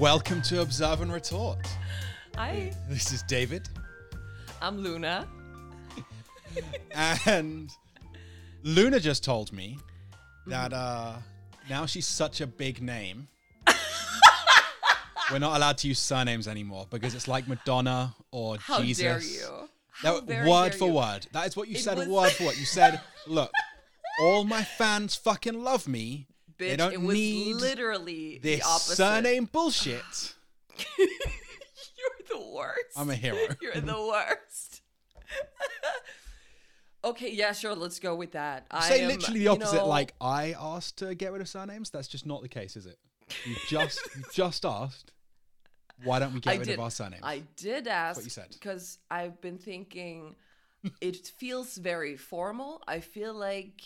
Welcome to Observe and Retort. Hi, This is David, I'm Luna. and Luna just told me that uh, now she's such a big name. We're not allowed to use surnames anymore because it's like Madonna or How Jesus. dare you? That- How very word for you. word. That is what you It said. was- Word for word. You said, "Look, all my fans fucking love me. Bitch, they don't it was need literally this the opposite. surname bullshit." You're the worst. I'm a hero. You're the worst. okay, yeah, sure. Let's go with that. I Say am, literally the you opposite. know- Like I asked to get rid of surnames. That's just not the case, is it? You just you just asked. Why don't we get I rid did. of our surnames? I did ask what you said. because I've been thinking. it feels very formal. I feel like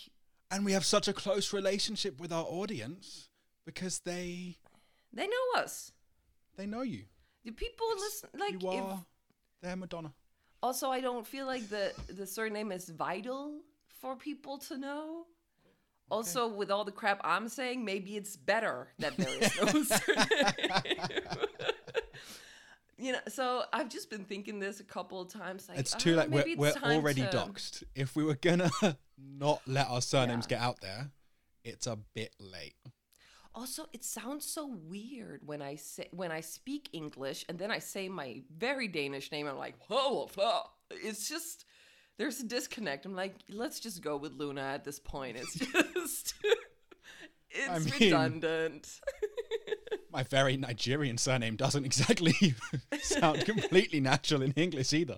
and we have such a close relationship with our audience because they they know us. they know you. The people listen? Like, you are if, their Madonna. also, I don't feel like the the surname is vital for people to know. Also, with all the crap I'm saying, maybe it's better that there is no surname. you know, so I've just been thinking this a couple of times. Like, It's "Ah, too late. We're, we're already to-" doxxed. If we were gonna not let our surnames Yeah. get out there, it's a bit late. Also, it sounds so weird when I say when I speak English and then I say my very Danish name. I'm like, whoa, whoa. It's just there's a disconnect. I'm like, let's just go with Luna at this point. It's just it's I mean- redundant. My very Nigerian surname doesn't exactly sound completely natural in English either.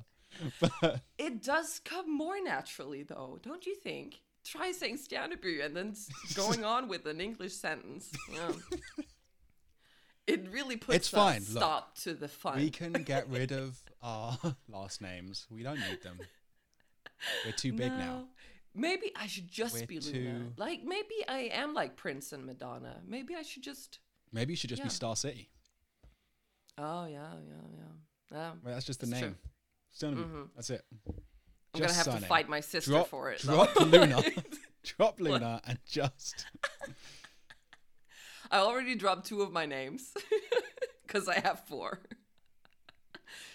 But it does come more naturally though, don't you think? Try saying Stjerneby and then going on with an English sentence. Yeah. It really puts It's a fine, look. stop to the fun. we can get rid of our last names. We don't need them. We're too big now. Maybe I should just We're be Luna. too- Like maybe I am like Prince and Madonna. Maybe I should just. Maybe you should just be Star City. Oh yeah, yeah, yeah. Um, yeah. Well, that's just the It's name. true. Still gonna be- Mhm. That's it. I'm gonna have to fight my sister Drop, for it. drop though. Luna. drop Luna and just. I already dropped two of my names because I have four.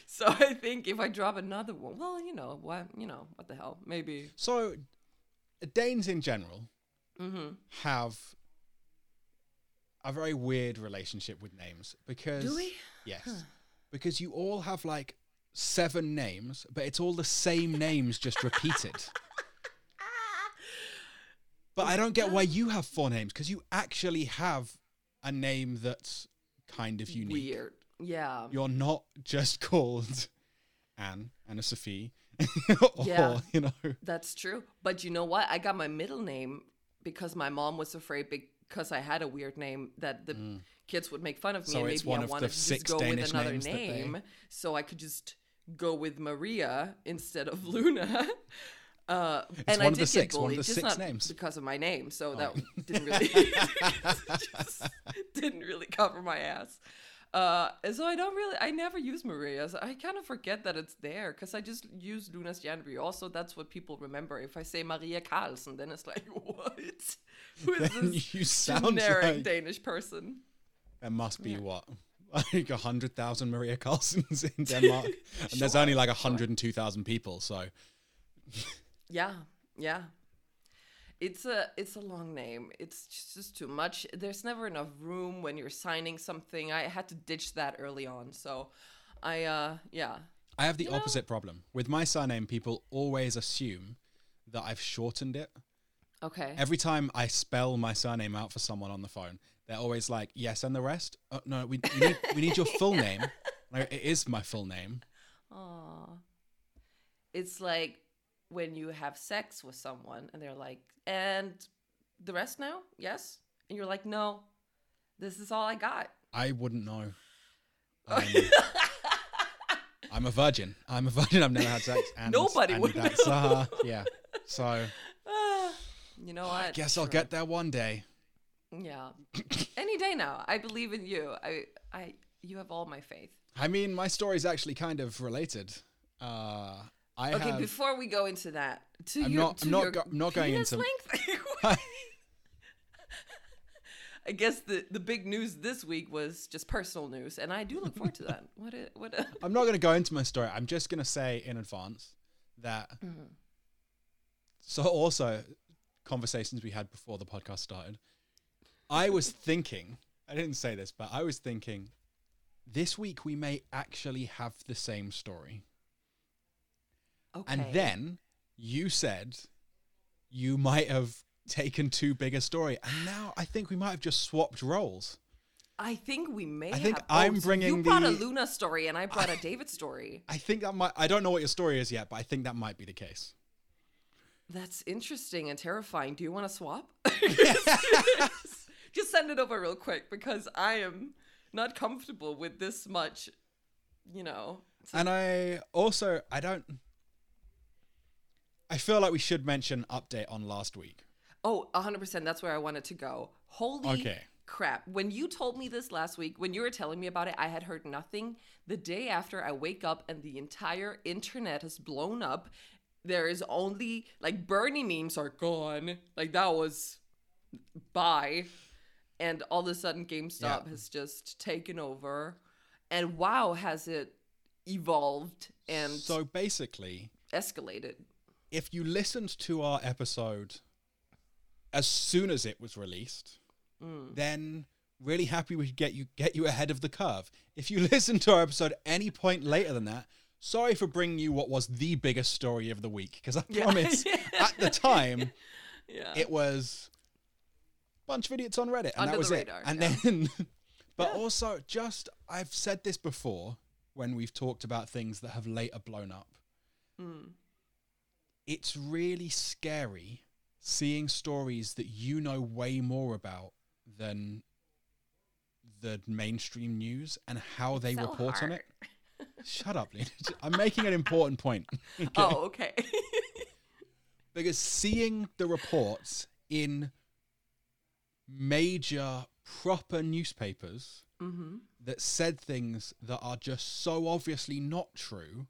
so I think if I drop another one, well, you know what, you know what the hell, maybe. So, Danes in general Mm-hmm. have a very weird relationship with names because. Do we? Yes. Because you all have like seven names, but it's all the same names just repeated. But I don't get why you have four names because you actually have a name that's kind of unique. Weird. Yeah. You're not just called Anne, Anna Sophie, or, Yeah. you know. That's true. But you know what? I got my middle name because my mom was afraid because I had a weird name that the kids would make fun of me Mm. So and maybe one I of wanted the to just six go Danish with another that they- name so I could just go with Maria instead of Luna. Uh, and I of did the get six, one of bullied, the just six not names. Oh. because of my name, so that didn't really didn't really cover my ass. Uh, and so I don't really, I never use Maria. So I kind of forget that it's there because I just use Luna's Stjerneby. Also, that's what people remember. If I say Maria Carlsen, then it's like, what? Who is Then this you sound generic like Danish person? there must be what like a hundred thousand Maria Carlsons in Denmark, and there's only like a hundred and two thousand people. So Yeah, yeah. It's a it's a long name. It's just too much. There's never enough room when you're signing something. I had to ditch that early on. So I uh yeah. I have the You know- opposite problem with my surname. People always assume that I've shortened it. Okay. Every time I spell my surname out for someone on the phone, they're always like, "Yes," and the rest. Oh, no, we, we need we need your full name. Like, it is my full name. Aw. It's like when you have sex with someone and they're like, and the rest now? Yes? And you're like, no, this is all I got. I wouldn't know. Um, I'm a virgin. I'm a virgin. I've never had sex. And, Nobody and would that's, know. Uh, yeah. So you know what? I guess I'll get there one day. Yeah. Any day now. I believe in you. I I you have all my faith. I mean, my story's actually kind of related. Uh, I Okay, have. before we go into that, to I'm your, not- to I'm not your go- I'm not going into- length. I guess the the big news this week was just personal news, and I do look forward to that. What a, what a, I'm not going to go into my story. I'm just going to say in advance that. So also, conversations we had before the podcast started. I was thinking. I didn't say this, but I was thinking. This week we may actually have the same story. okay. And then you said you might have taken too big a story. And now I think we might have just swapped roles. I think we may. I think have I'm both. bringing You brought a Luna story, and I brought a David story. I think that might, I don't know what your story is yet, but I think that might be the case. That's interesting and terrifying. Do you want to swap? Just send it over real quick because I am not comfortable with this much. You know. so- And I also, I don't, I feel like we should mention update on last week. Oh, 100%. That's where I wanted to go. Holy Okay. crap. When you told me this last week, when you were telling me about it, I had heard nothing. The day after, I wake up and the entire internet has blown up. There is only, like, Bernie memes are gone. Like, that was bye. And all of a sudden, GameStop Yeah. has just taken over. And wow, has it evolved and So basically, escalated. if you listened to our episode as soon as it was released, mm. then really happy we could get you get you ahead of the curve. If you listen to our episode any point later than that, sorry for bringing you what was the biggest story of the week because I Yeah. promise at the time Yeah. it was bunch of idiots on Reddit and Under that was the it. And yeah. then but also just I've said this before when we've talked about things that have later blown up. Hmm. It's really scary seeing stories that you know way more about than the mainstream news and how they so report on it. Shut up, Lena. I'm making an important point. Okay? Oh, okay. because seeing the reports in major proper newspapers mm-hmm. that said things that are just so obviously not true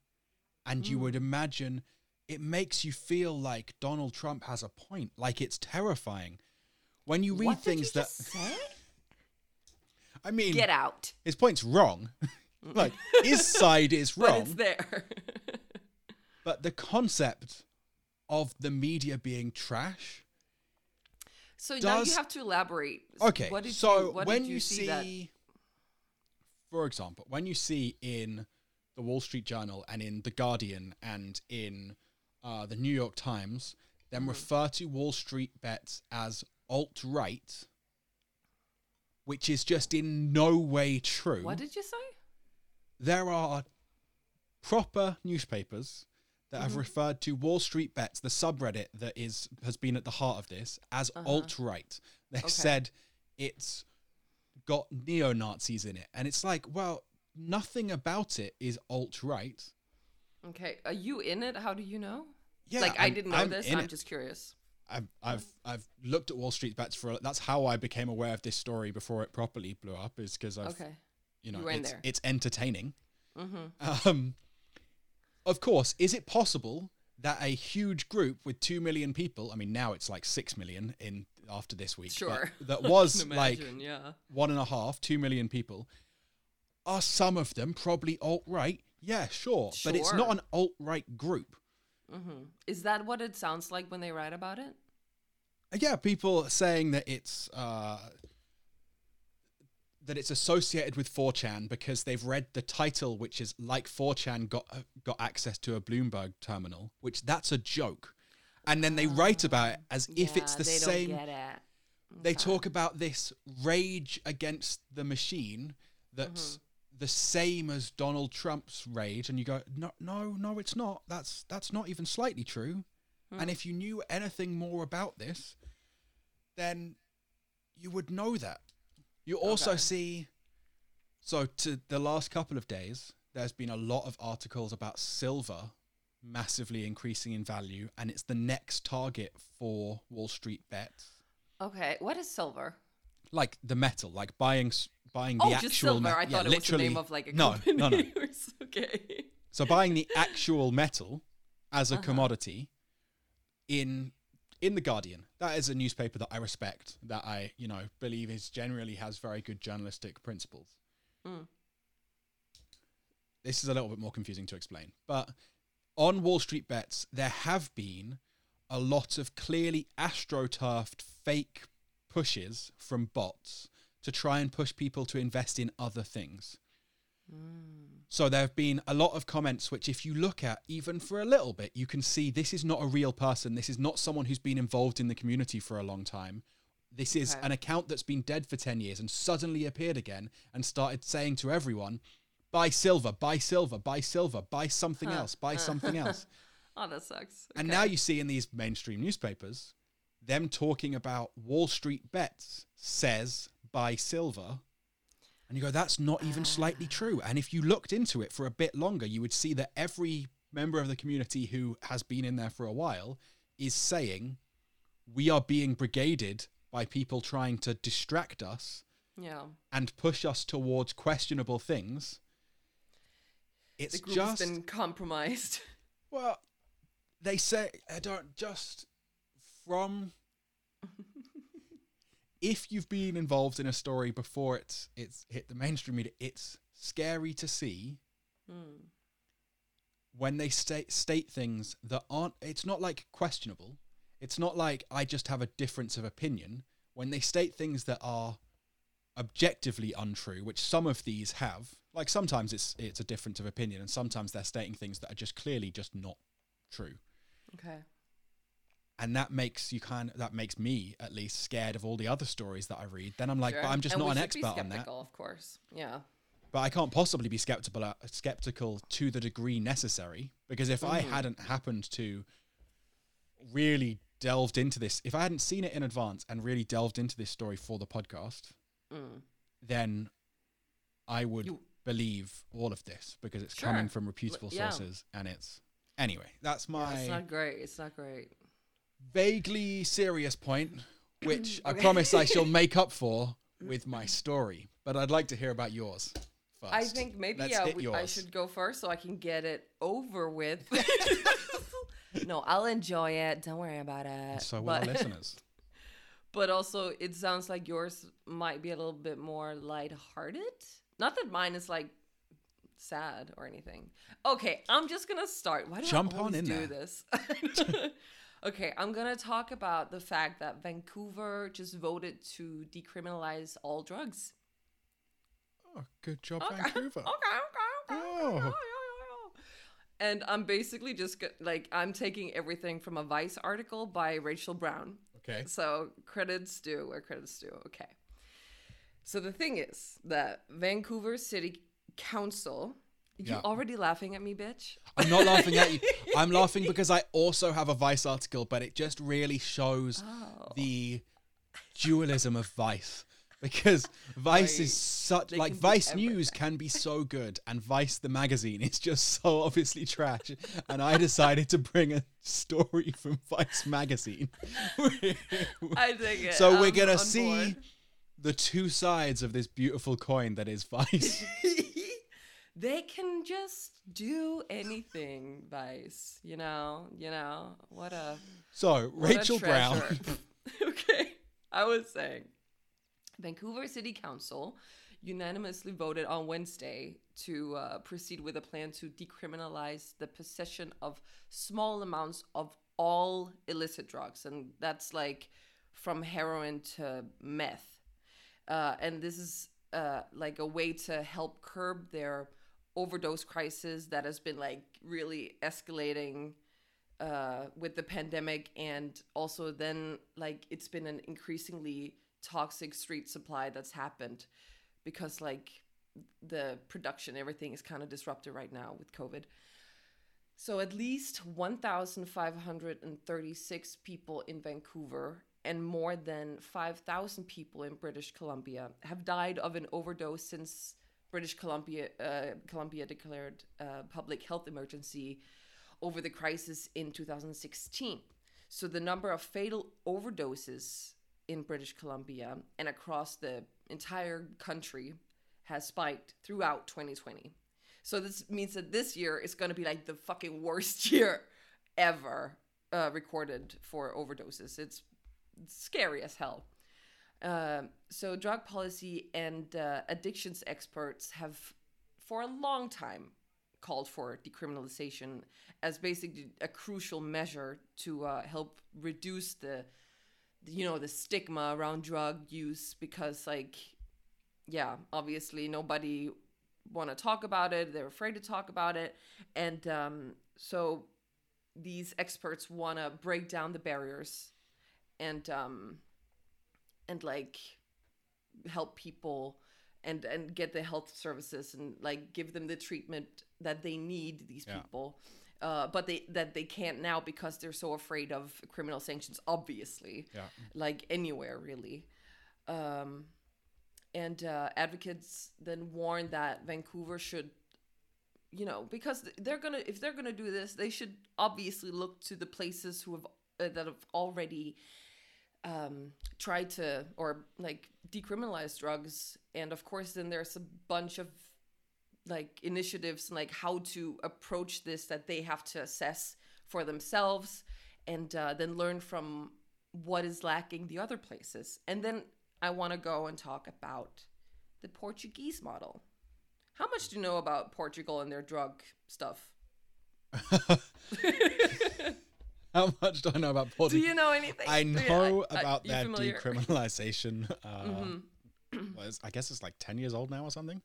and you would imagine it makes you feel like Donald Trump has a point like it's terrifying when you read what things you that? I mean Get out. his point's wrong like his side is But wrong it's there. but the concept of the media being trash so now you have to elaborate. Okay, What did so you, when you, you, see, that? for example, when you see in the Wall Street Journal and in the Guardian and in uh, the New York Times, Mm-hmm. then refer to Wall Street bets as alt right, which is just in no way true. What did you say? there are proper newspapers that Mm-hmm. have referred to Wall Street Bets, the subreddit that is has been at the heart of this, as alt right. They Uh-huh. Okay. said it's got neo Nazis in it, and it's like, well, nothing about it is alt right. Okay, are you in it? How do you know? Yeah, like I I'm- didn't know I'm this. I'm it. just curious. I've I've I've looked at Wall Street Bets for that's how I became aware of this story before it properly blew up is because I've Okay. you know You it's, there. it's entertaining. Mm-hmm. Um, of course, is it possible that a huge group with two million people? I mean, now it's like six million in after this week. Sure. That was can like imagine, yeah. one and a half, two million people. Are some of them probably alt right? Yeah, sure, but it's not an alt right group. Mm-hmm. Is that what it sounds like when they write about it? Yeah, people saying that it's uh, that it's associated with 4chan because they've read the title, which is like 4chan got uh, got access to a Bloomberg terminal, which that's a joke, and then they write about it as if it's the they same. Don't get it. They talk about this rage against the machine that's the same as Donald Trump's rage, and you go, no, no, no, it's not. That's that's not even slightly true. And if you knew anything more about this, then you would know that. You also Okay. see. So to the last couple of days, there's been a lot of articles about silver massively increasing in value, and it's the next target for Wall Street bets Okay, what is silver? like the metal, like buying buying Oh, the just actual silver. me- I yeah, thought it was the name of like a no, company. no, no. s- okay. So buying the actual metal as a Uh-huh. commodity in in the Guardian. That is a newspaper that I respect. That I you know believe is generally has very good journalistic principles. Mm. This is a little bit more confusing to explain, but on Wall Street bets, there have been a lot of clearly astroturfed fake pushes from bots to try and push people to invest in other things. Mm. So there have been a lot of comments which, if you look at even for a little bit, you can see this is not a real person. This is not someone who's been involved in the community for a long time. This is Okay. an account that's been dead for 10 years and suddenly appeared again and started saying to everyone, buy silver, buy silver, buy silver, buy something Huh. else, buy something else. Oh, that sucks. And now you see in these mainstream newspapers them talking about Wall Street bets says buy silver. And you go, that's not even slightly ah. true. And if you looked into it for a bit longer, you would see that every member of the community who has been in there for a while is saying, we are being brigaded by people trying to distract us yeah, and push us towards questionable things. It's the group's just been compromised. well, they say I don't just from if you've been involved in a story before it's it's hit the mainstream media, it's scary to see Hmm. when they state state things that aren't it's not like questionable. It's not like I just have a difference of opinion. When they state things that are objectively untrue, which some of these have, like sometimes it's it's a difference of opinion and sometimes they're stating things that are just clearly just not true. Okay. And that makes you kind of that makes me at least scared of all the other stories that I read. Then I'm like, Sure. but I'm just And not an expert on that. Of course. Yeah. But I can't possibly be skeptical uh, skeptical to the degree necessary because if I Mhm. hadn't happened to really delved into this, if I hadn't seen it in advance and really delved into this story for the podcast, Mm. then I would You- believe all of this because it's Sure. coming from reputable yeah. sources and it's anyway. That's Yeah, my it's not great. It's not great. Vaguely serious point, which I promise I shall make up for with my story. But I'd like to hear about yours first. I think maybe yeah, we, I should go first so I can get it over with. no, I'll enjoy it. Don't worry about it. So will but, our listeners. but also, it sounds like yours might be a little bit more lighthearted. Not that mine is like sad or anything. Okay, I'm just gonna start. Why do Jump I on in do there. this? Okay, I'm gonna talk about the fact that Vancouver just voted to decriminalize all drugs. Oh, good job, Okay. Vancouver. Okay, okay, okay. Oh. okay, yeah. And I'm basically just like I'm taking everything from a Vice article by Rachel Browne. Okay. So credits due where credits due. Okay. So the thing is that Vancouver City Council. You Yeah. already laughing at me, bitch? I'm not laughing at you. I'm laughing because I also have a Vice article, but it just really shows Oh. the dualism of Vice. Because Vice Right. is such They like Vice News can be so good, and Vice the magazine is just so obviously trash. And I decided to bring a story from Vice magazine. I think it. so we're gonna see board. the two sides of this beautiful coin that is Vice. They can just do anything, Vice. You know, you know what a So what a Rachel Browne. okay, I was saying, Vancouver City Council unanimously voted on Wednesday to uh, proceed with a plan to decriminalize the possession of small amounts of all illicit drugs, and that's like from heroin to meth. Uh, and this is uh, like a way to help curb their overdose crisis that has been like really escalating uh, with the pandemic, and also then like it's been an increasingly toxic street supply that's happened because like the production everything is kind of disrupted right now with covid. So at least 1536 people in vancouver and more than 5000 people in british columbia have died of an overdose since british columbia uh, columbia declared a public health emergency over the crisis in 2016 so the number of fatal overdoses in British Columbia and across the entire country has spiked throughout 2020. So this means that this year is going to be like the fucking worst year ever uh, recorded for overdoses. It's scary as hell. Um so, drug policy and uh, addictions experts have, for a long time, called for decriminalization as basically a crucial measure to uh, help reduce the, you know, the stigma around drug use because, like, yeah, obviously nobody want to talk about it. They're afraid to talk about it, and um, so these experts want to break down the barriers and um, and like help people and and get the health services and like give them the treatment that they need these Yeah. people uh, but they that they can't now because they're so afraid of criminal sanctions obviously Yeah. like anywhere really um, and uh, advocates then warn that vancouver should you know because they're gonna if they're gonna do this they should obviously look to the places who have uh, that have already um, tried to or like decriminalize drugs. And of course then there's a bunch of like initiatives like how to approach this that they have to assess for themselves and uh, then learn from what is lacking the other places. And then i want to go and talk about the portuguese model. How much do you know about portugal and their drug stuff How much do I know about do you know anything I know I- I- about you their familiar? decriminalization. Uh, Mhm. well, it's- I guess it's like 10 years old now or something.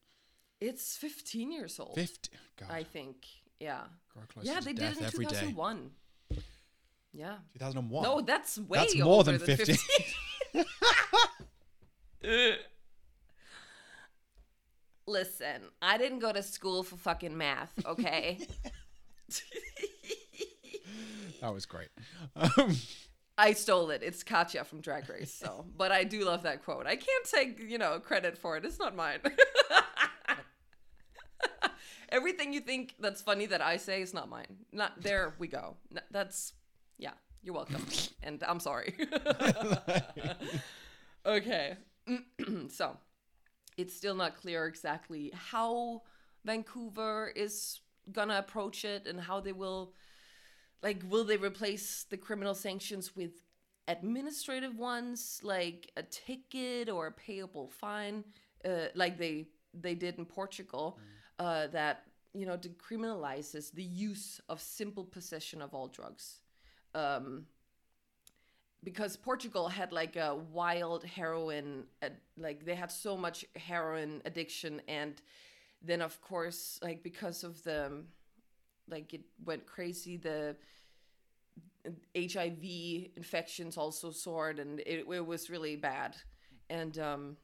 it's 15 years old 50. God, i think yeah yeah they did it in every day. 2001 yeah 2001. No, that's way That's more than 50. 15. Listen, I didn't go to school for fucking math, okay? That was great. Um, I stole it. It's Katya from Drag Race, so. But I do love that quote. I can't take, you know, credit for it. It's not mine. Everything you think that's funny that I say is not mine. Not there we go. That's yeah, you're welcome. and I'm sorry. okay. so, it's still not clear exactly how Vancouver is gonna approach it and how they will like will they replace the criminal sanctions with administrative ones like a ticket or a payable fine? Uh, like they they did in Portugal uh, that you know decriminalizes the use of simple possession of all drugs. Um, because Portugal had like a wild heroin ad- like they had so much heroin addiction and then of course like because of the like it went crazy. The hiv infections also soared and it, it was really bad. And um,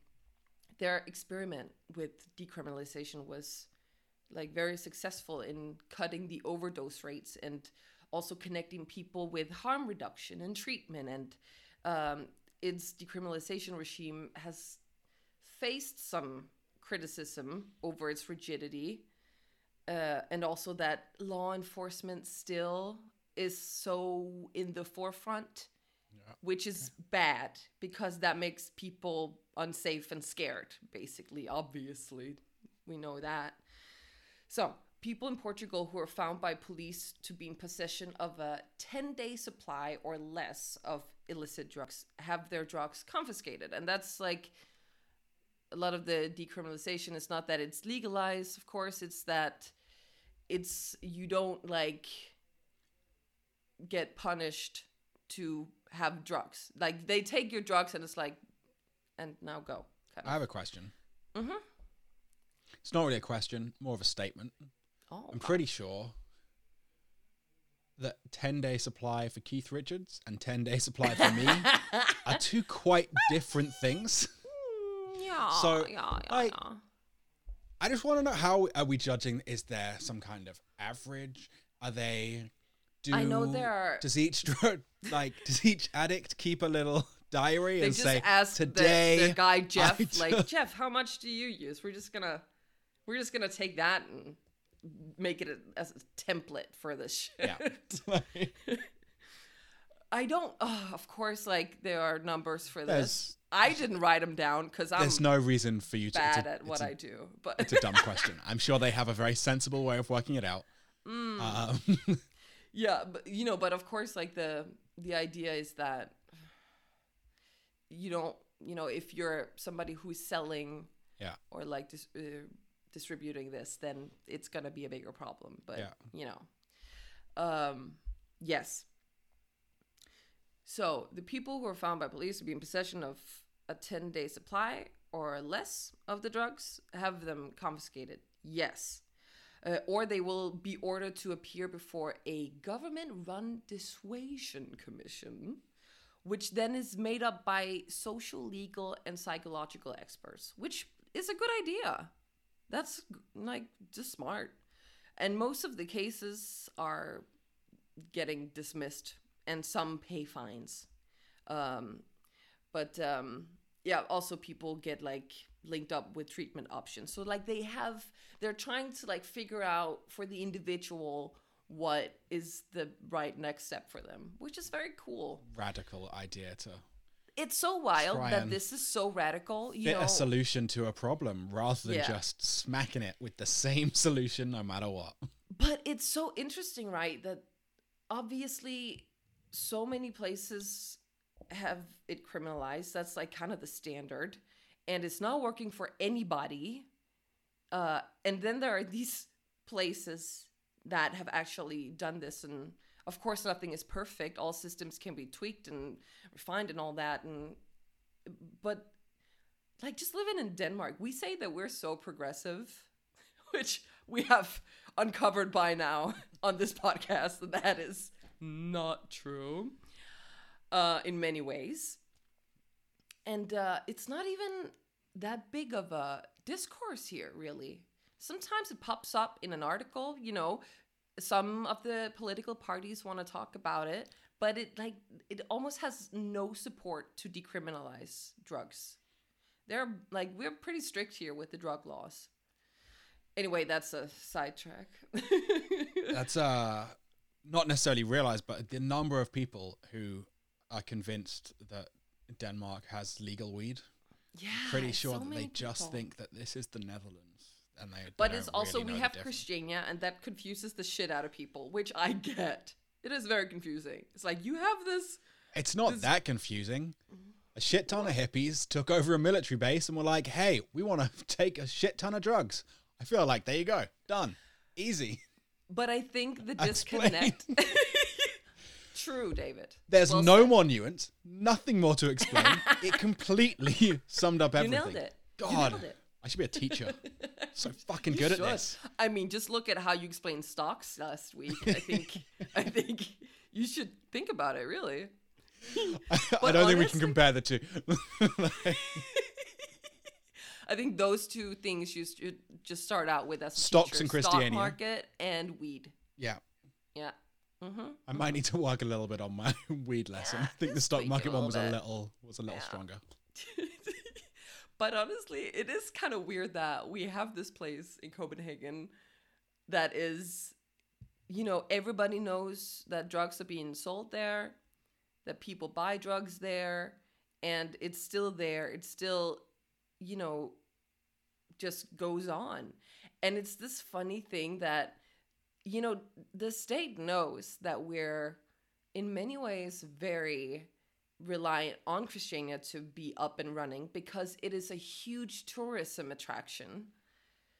their experiment with decriminalization was like very successful in cutting the overdose rates and also connecting people with harm reduction and treatment. And um, its decriminalization regime has faced some criticism over its rigidity uh, and also that law enforcement still is so in the forefront which is bad because that makes people unsafe and scared basically obviously. We know that. So people in portugal who are found by police to be in possession of a 10 day supply or less of illicit drugs have their drugs confiscated. And that's like a lot of the decriminalization is not that it's legalized of course it's that it's you don't like get punished to have drugs like they take your drugs and it's like and now go kind I have a question. Mhm. It's not really a question, more of a statement. oh I'm pretty sure that 10 day supply for Keith Richards and 10 day supply for me are two quite different things. Yeah So, yeah yeah, like, yeah. I just want to know how are we judging? Is there some kind of average? Are they? Do, I know there are- Does each like does each addict keep a little diary they and just say the- today the, guy jeff I like took-" jeff how much do you use we're just gonna we're just gonna take that and make it a, as a template for this shit Yeah. I don't. Oh, of course, like there are numbers for this. I didn't write them down because I'm There's no reason for you to. bad a- at what a- I do. But It's a dumb question. I'm sure they have a very sensible way of working it out. Mm. Um, yeah, but you know, but of course, like the the idea is that you don't, you know, if you're somebody who's selling, Yeah. or like dis- uh, distributing this, then it's gonna be a bigger problem. But Yeah. you know, um, yes. So the people who are found by police to be in possession of a ten day supply or less of the drugs have them confiscated. Yes uh, or they will be ordered to appear before a government run dissuasion commission, which then is made up by social, legal, and psychological experts, which is a good idea. That's like just smart. And most of the cases are getting dismissed, and some pay fines. Um, but um, yeah, also people get like linked up with treatment options. So like they have, they're trying to like figure out for the individual what is the right next step for them, which is very cool. Radical idea to It's so wild that this is so radical. You fit know, a solution to a problem rather than Yeah. just smacking it with the same solution no matter what. But it's so interesting, right? That obviously so many places have it criminalized. That's like kind of the standard. And it's not working for anybody. Uh, and then there are these places that have actually done this. And of course, nothing is perfect. All systems can be tweaked and refined and all that. And but like just living in Denmark, we say that we're so progressive, which we have uncovered by now on this podcast that that is not true uh, in many ways. And uh, it's not even that big of a discourse here, really. Sometimes it pops up in an article, you know, some of the political parties want to talk about it, but it like it almost has no support to decriminalize drugs. They're like we're pretty strict here with the drug laws. Anyway, that's a sidetrack. That's uh not necessarily realized, but the number of people who are convinced that Denmark has legal weed, yeah, pretty sure so that they just people. think that this is the Netherlands, and they. But it's also really we have. Christiania, and that confuses the shit out of people, which I get. It is very confusing. It's like you have this. It's not This- that confusing. Mm-hmm. A shit ton of hippies took over a military base and were like, "Hey, we want to take a shit ton of drugs." I feel like there you go, done, easy. But I think the disconnect. True, David. There's Well no said. more nuance, nothing more to explain. it completely summed up everything. You nailed it. God, nailed it. I should be a teacher. so fucking You good at this. I mean, just look at how you explained stocks last week. I think. I think you should think about it. Really. I don't think we can compare the two. I think those two things you should just start out with as Stocks teacher, and Stock market and weed. Yeah. Mm-hmm. I might need to work a little bit on my weed lesson. I think the stock market one was little a little was a little Yeah. stronger. but honestly, it is kind of weird that we have this place in Copenhagen that is, you know, everybody knows that drugs are being sold there, that people buy drugs there, and it's still there. It's still, you know, just goes on. And it's this funny thing that, you know, the state knows that we're in many ways very reliant on Christiania to be up and running because it is a huge tourism attraction.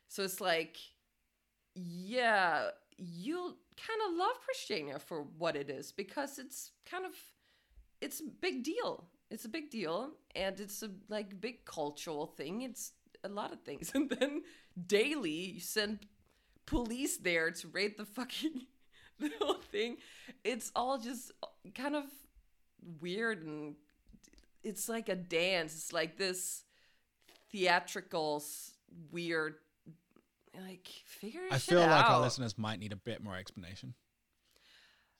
So it's like, yeah, you kind of love Christiania for what it is because it's kind of it's a big deal. It's a big deal and it's a like big cultural thing. It's a lot of things. And then daily you send police there to raid the fucking the whole thing. It's all just kind of weird and it's like a dance. It's like this theatrical weird like figure I feel like our listeners might need a bit more explanation.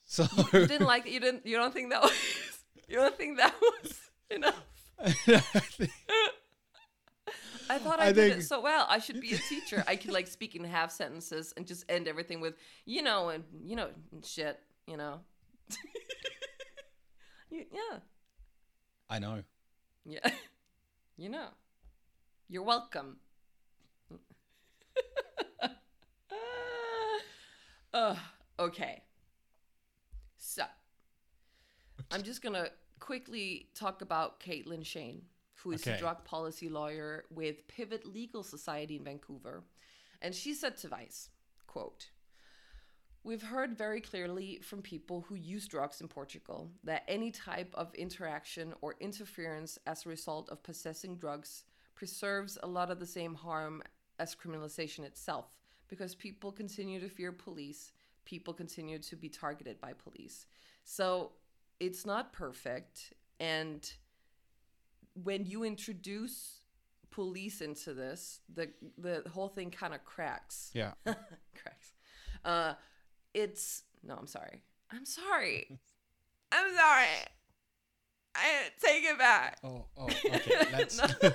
So You didn't like you didn't you don't think that was you don't think that was enough. I thought I, I did think- it so well. I should be a teacher. I could like speak in half sentences and just end everything with you know and you know and shit. You know. You- yeah. I know. Yeah. you know. You're welcome. uh, okay. So, I'm just gonna quickly talk about Caitlin Shane, who is Okay. a drug policy lawyer with Pivot Legal Society in Vancouver, and she said to Vice, "quote." We've heard very clearly from people who use drugs in Portugal that any type of interaction or interference as a result of possessing drugs preserves a lot of the same harm as criminalization itself because people continue to fear police, people continue to be targeted by police. So it's not perfect. And when you introduce police into this, the, the whole thing kind of cracks Yeah. cracks. Uh, it's no, I'm sorry. I'm sorry. I'm sorry. I take it back. Oh, oh, okay. Let's. No.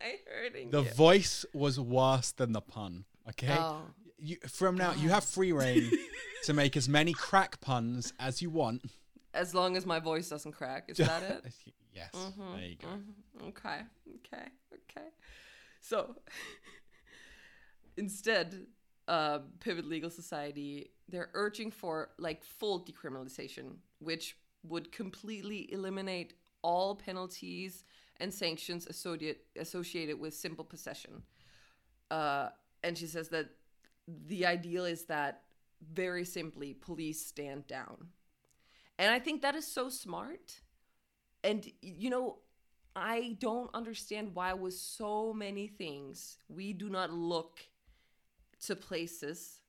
I hurting the you. voice was worse than the pun. Okay. Oh. You, from now, you have free reign to make as many crack puns as you want. As long as my voice doesn't crack, is that it? yes. Mhm, There you go. mhm. Okay, okay, okay. So instead, uh, Pivot Legal Society they're urging for like full decriminalization, which would completely eliminate all penalties and sanctions associated associated with simple possession. Uh, and she says that the ideal is that very simply police stand down. And I think that is so smart. And you know, I don't understand why with so many things we do not look to places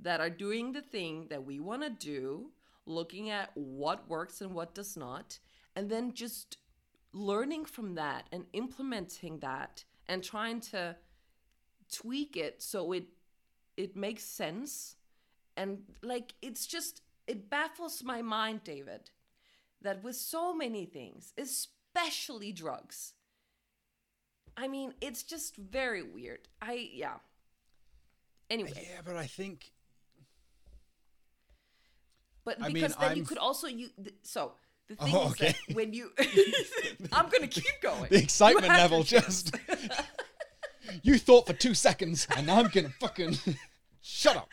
that are doing the thing that we want to do, looking at what works and what does not, and then just learning from that and implementing that and trying to tweak it so it it makes sense and like it's just it baffles my mind david that with so many things especially drugs i mean it's just very weird i yeah anyway Yeah, but I think but I mean, because then you I'm- could also you so the oh, thing Oh, is okay. that when you i'm gonna keep going the excitement level just. you thought for two seconds, and now I'm gonna fucking shut up.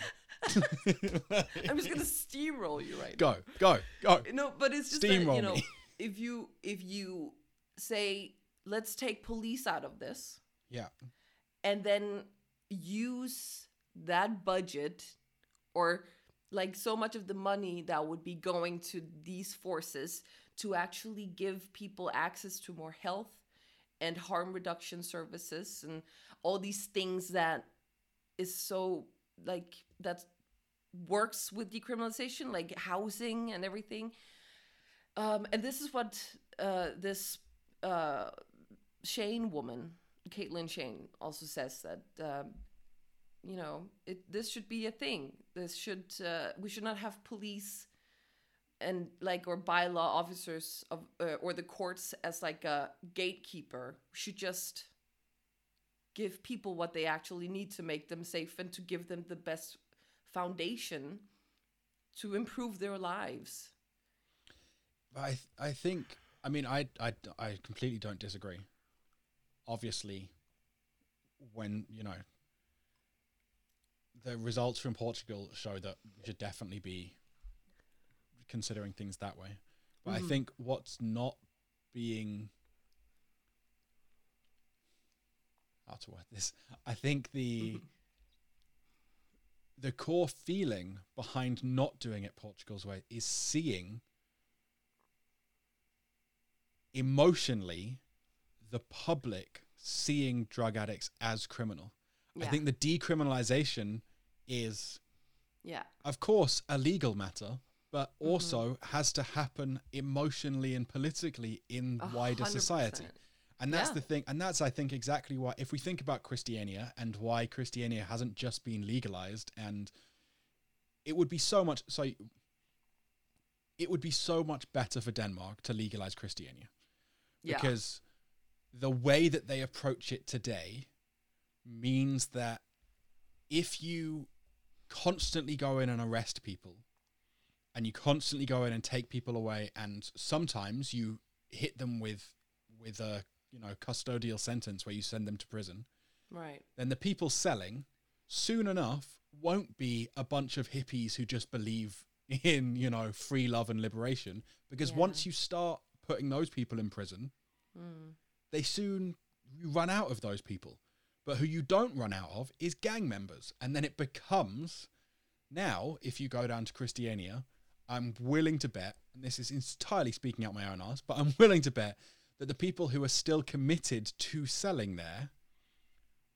i'm just gonna steamroll you right go, go, go. no but it's just that, you know me. if you if you say let's take police out of this Yeah, and then use that budget or like so much of the money that would be going to these forces to actually give people access to more health and harm reduction services and all these things that is so like that works with decriminalization like housing and everything um, and this is what uh, this uh, Shane woman, Caitlin Shane, also says that um, you know it, this should be a thing. This should uh, we should not have police and like or bylaw officers of uh, or the courts as like a gatekeeper. We should just give people what they actually need to make them safe and to give them the best foundation to improve their lives. I th- I think I mean I I I completely don't disagree. Obviously, when you know the results from Portugal show that we should definitely be considering things that way. But I Mhm. think what's not being how to word this. I think the the core feeling behind not doing it Portugal's way is seeing emotionally the public seeing drug addicts as criminal. I think the decriminalization is, Yeah. of course, a legal matter, but Mm-hmm. also has to happen emotionally and politically in wider society. And that's Yeah. the thing. And that's, I think, exactly why, if we think about Christiania and why Christiania hasn't just been legalized, and it would be so much, so it would be so much better for Denmark to legalize Christiania Yeah. because the way that they approach it today means that if you constantly go in and arrest people and you constantly go in and take people away and sometimes you hit them with with a you know custodial sentence where you send them to prison right. then the people selling soon enough won't be a bunch of hippies who just believe in you know free love and liberation because Yeah. once you start putting those people in prison Mm. they soon you run out of those people but who you don't run out of is gang members and then it becomes now if you go down to christiania i'm willing to bet and this is entirely speaking out my own ass but i'm willing to bet that the people who are still committed to selling there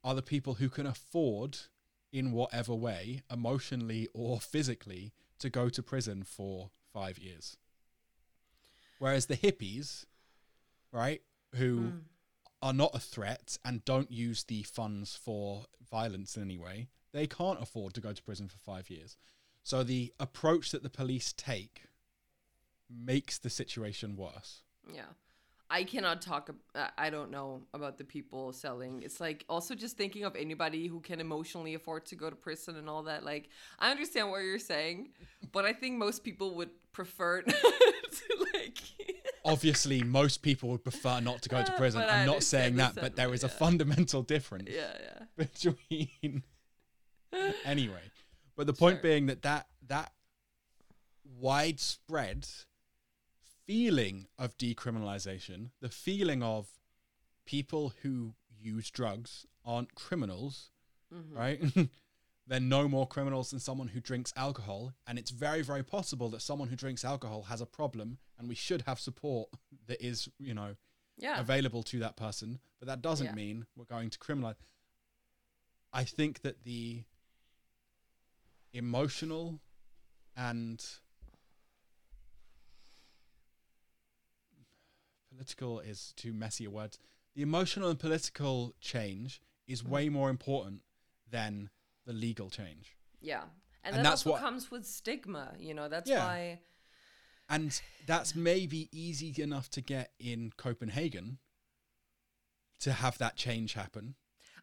are the people who can afford in whatever way emotionally or physically to go to prison for five years whereas the hippies right who Mm. are not a threat and don't use the funds for violence in any way, they can't afford to go to prison for five years. So the approach that the police take makes the situation worse. Yeah. I cannot talk. uh, I don't know about the people selling. It's like also just thinking of anybody who can emotionally afford to go to prison and all that. Like, I understand what you're saying, but I think most people would prefer to like. Obviously, most people would prefer not to go to prison. but I'm not saying that, but there is a fundamental difference yeah, yeah. between anyway. But the point Sure. being that that that widespread feeling of decriminalization, the feeling of people who use drugs aren't criminals, Mhm. right? They're no more criminals than someone who drinks alcohol, and it's very, very possible that someone who drinks alcohol has a problem, and we should have support that is, you know, Yeah. available to that person, but that doesn't Yeah. mean we're going to criminalize. I think that the emotional and political is too messy a word. The emotional and political change is Mm. way more important than the legal change. Yeah. And, And that that's also what- comes with stigma, you know. That's Yeah. why And that's maybe easy enough to get in Copenhagen to have that change happen.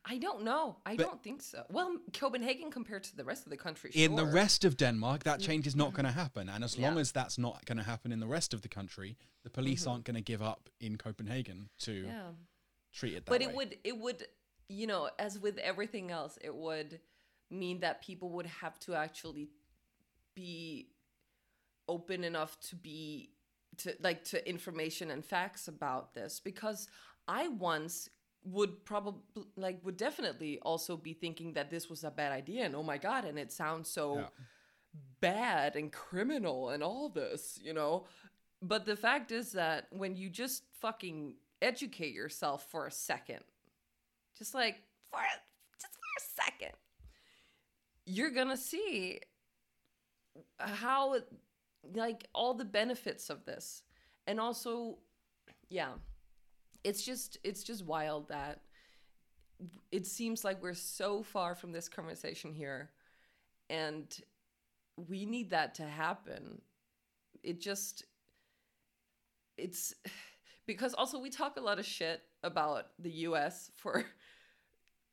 I don't know. I But- don't think so. Well, Copenhagen compared to the rest of the country, in the rest of Denmark, that change is not going to happen. And as long Mm-hmm. As that's not going to happen in the rest of the country, the police aren't going to give up in Copenhagen to Mm-hmm. Yeah. treat it that but way. it would it would you know as with everything else it would mean that people would have to actually be open enough to be to like to information and facts about this because i once would probably like would definitely also be thinking that this was a bad idea and oh my god and it sounds so Yeah. bad and criminal and all this you know? But the fact is that when you just fucking educate yourself for a second just like for a, just for a second you're gonna see how like all the benefits of this. And also yeah it's just it's just wild that it seems like we're so far from this conversation here and we need that to happen. It just it's because also we talk a lot of shit about the US for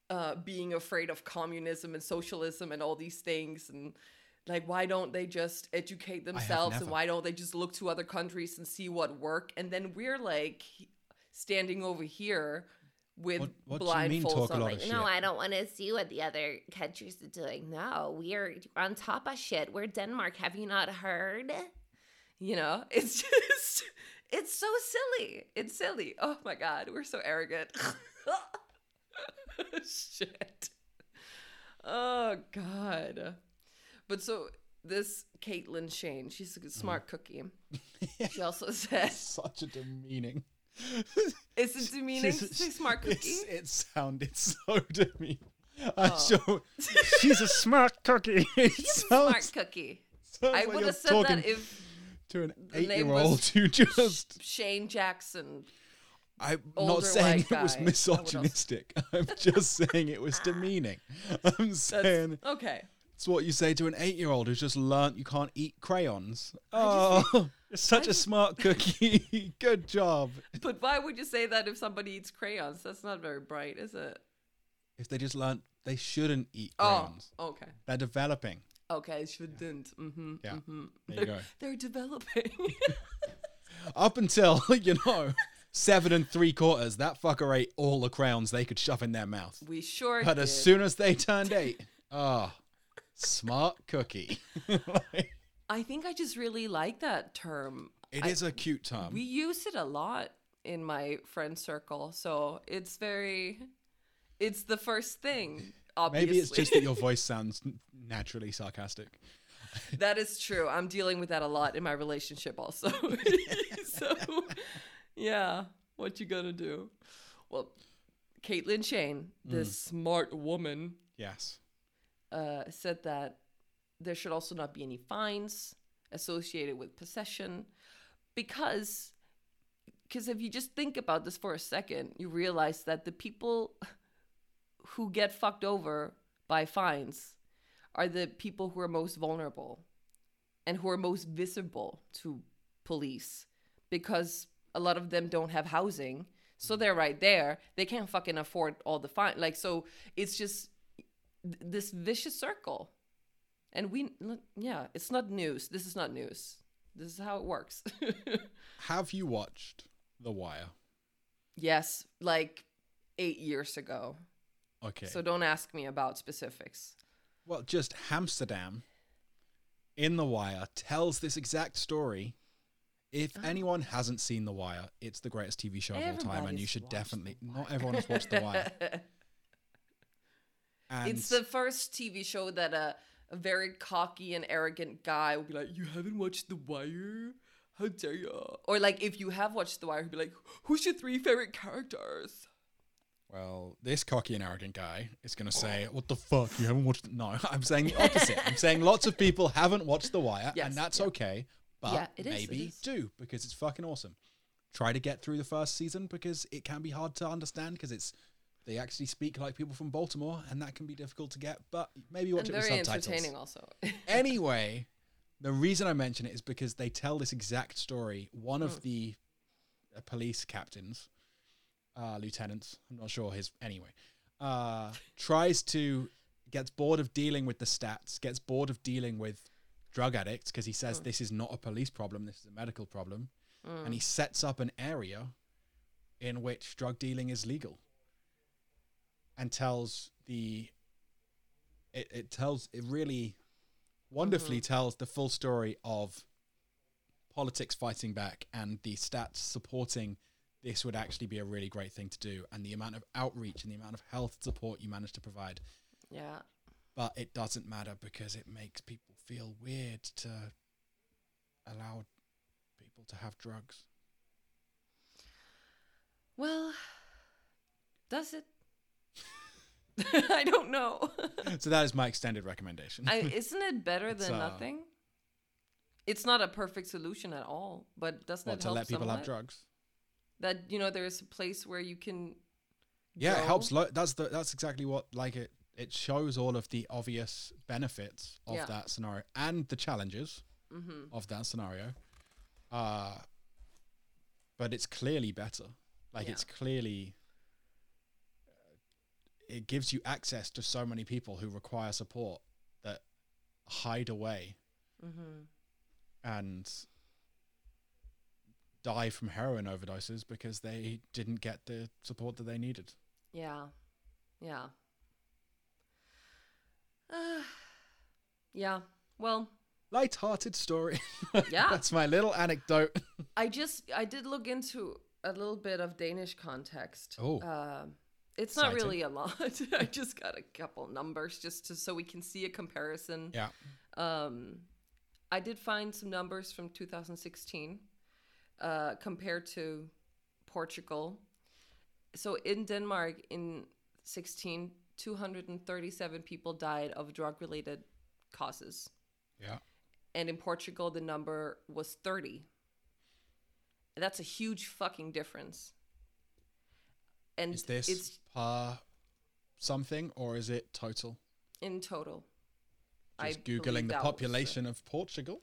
uh, being afraid of communism and socialism and all these things and like why don't they just educate themselves and why don't they just look to other countries and see what work? And then we're like standing over here with What- what do you mean blindfolds on like? No, I don't want to see what the other countries are doing. No, we're on top of shit. We're Denmark. Have you not heard? you know it's just it's so silly it's silly oh my god we're so arrogant shit oh god but so this caitlin shane she's a smart mm. cookie she also says Such a demeaning. is it demeaning She's- smart cookie it sounded so demeaning. Oh. sure she's a smart cookie. It smart cookie sounds i would have said that if to an eight-year-old who just. shane jackson I'm not saying it was misogynistic. I'm just saying it was demeaning. I'm that's saying okay it's what you say to an eight-year-old who's just learnt you can't eat crayons. Oh, you're such a smart cookie. Good job. But why would you say that if somebody eats crayons? That's not very bright, is it? If they just learn they shouldn't eat crayons. Oh, crayons, okay. they're developing. Okay, shouldn't. Mm-hmm. Yeah, Mm-hmm. there you go. They're developing. Up until you know seven and three quarters, that fucker ate all the crayons they could shove in their mouth. we sure But did. as soon as they turned eight, ah, smart cookie. I think I just really like that term. It I- is a cute term. we use it a lot in my friend circle, so it's very. It's the first thing. Obviously, Maybe it's just that your voice sounds naturally sarcastic. that is true. I'm dealing with that a lot in my relationship also. so, yeah, what you gonna do? Well, Caitlin Shane, this smart woman, Yes. uh, said that there should also not be any fines associated with possession because because if you just think about this for a second you realize that the people who get fucked over by fines are the people who are most vulnerable and who are most visible to police because a lot of them don't have housing. So they're right there. They can't fucking afford all the fine like so it's just th- this vicious circle and we yeah it's not news this is not news this is how it works Have you watched The Wire? yes like eight years ago Okay. so don't ask me about specifics well, just Hamsterdam in The Wire tells this exact story. If Oh. anyone hasn't seen The Wire, it's the greatest TV show of all time, and you should definitely. Not everyone has watched The Wire. And it's the first tv show that a, a very cocky and arrogant guy will be like you haven't watched the wire how dare you or like if you have watched the wire he'll be like who's your three favorite characters Well, this cocky and arrogant guy is going to say, "What the fuck? You haven't watched?" No, I'm saying the opposite. I'm saying lots of people haven't watched The Wire, Yes, and that's yeah. okay. But Yeah, it maybe is. do because it's fucking awesome. Try to get through the first season because it can be hard to understand because it's they actually speak like people from Baltimore, and that can be difficult to get. But maybe watch and it with subtitles. very entertaining also anyway, the reason I mention it is because they tell this exact story. One Hmm. of the uh, police captains, uh, lieutenants, I'm not sure his, anyway, uh, tries to, gets bored of dealing with the stats, gets bored of dealing with drug addicts because he Hmm. says this is not a police problem, this is a medical problem. And he sets up an area in which drug dealing is legal and tells the it, it tells it really wonderfully mm-hmm. tells the full story of politics fighting back and the stats supporting this would actually be a really great thing to do and the amount of outreach and the amount of health support you manage to provide. Yeah. But it doesn't matter because it makes people feel weird to allow people to have drugs. Well does it i don't know so that is my extended recommendation I, isn't it better It's, than uh, nothing it's not a perfect solution at all but doesn't what it to help let people have drugs that you know there's a place where you can Yeah, it helps. Lo- that's the that's exactly what like it. It shows all of the obvious benefits of Yeah. that scenario and the challenges Mhm. of that scenario. Uh but it's clearly better. Like Yeah. it's clearly it gives you access to so many people who require support that hide away Mhm. and die from heroin overdoses because they didn't get the support that they needed. Yeah. Yeah. Uh, yeah. Well, light-hearted story. Yeah. that's my little anecdote. I just I did look into a little bit of Danish context. Oh. Uh, it's not really a lot. I just got a couple numbers just to, so we can see a comparison. yeah, Um, I did find some numbers from 2016 uh, compared to Portugal. So in Denmark in 16, 237 people died of drug related causes. yeah. And in Portugal, the number was 30. That's a huge fucking difference. And Is this it's per something or is it total? in total. Just believe googling the population of Portugal.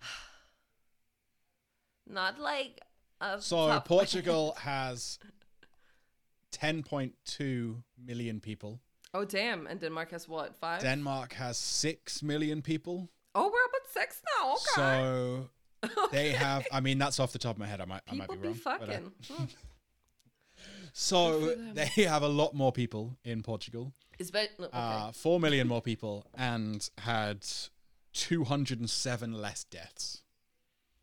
Not like a So Portugal has 10.2 million people. Oh damn! And Denmark has what five? Denmark has 6 million people. oh, we're up at six now. Okay. So they have I mean that's off the top of my head I might I might people be be, wrong. uh, fucking. So Good for them. they have a lot more people in Portugal. It's bet. no, Okay. uh, four million more people and had 207 less deaths.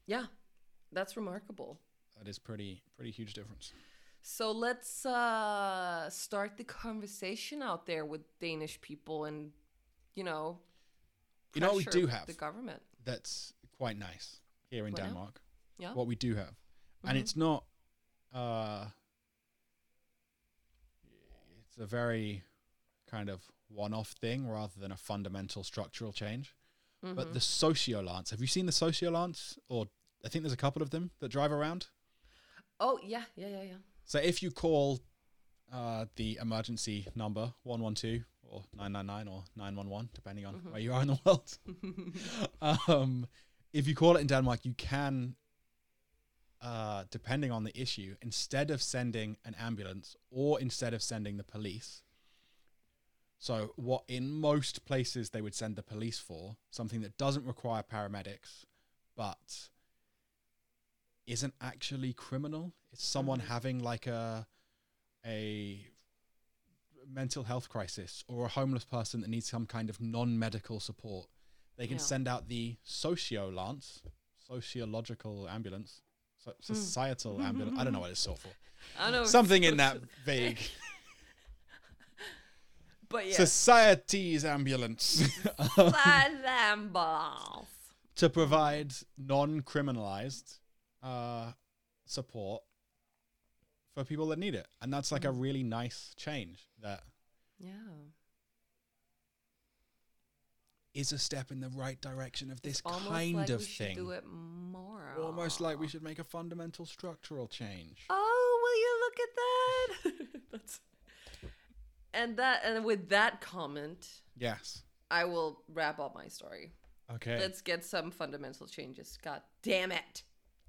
Yeah, that's remarkable. That is pretty pretty huge difference. So let's uh, start the conversation out there with Danish people and, you know, You know what we do have the government. that's quite nice here in What now? Denmark. Yeah. What we do have, and Mhm. it's not. Uh, it's a very kind of one-off thing rather than a fundamental structural change. But Mhm. the sociolance, have you seen the sociolance? Or I think there's a couple of them that drive around. oh yeah, yeah, yeah, yeah. So if you call uh, the emergency number 112 or 999 or 911, depending on where you are in the world, um, if you call it in Denmark, you can, uh, depending on the issue, instead of sending an ambulance or instead of sending the police. So, what in most places they would send the police for, something that doesn't require paramedics, but isn't actually criminal. It's someone Mhm. having like a a mental health crisis or a homeless person that needs some kind of non-medical support. They can Yeah. send out the sociolance, sociological ambulance, so, societal ambulance. I don't know what it's short for. I know Something in that vague But yeah, society's ambulance Salambals. to provide non-criminalized uh, support for people that need it, and that's like a Mm. really nice change that yeah. Is a step in the right direction of this Almost kind like of we should thing. do it more. Almost like we should make a fundamental structural change. Oh, will you look at that? That's and that and with that comment, Yes. I will wrap up my story. Okay. Let's get some fundamental changes. God damn it!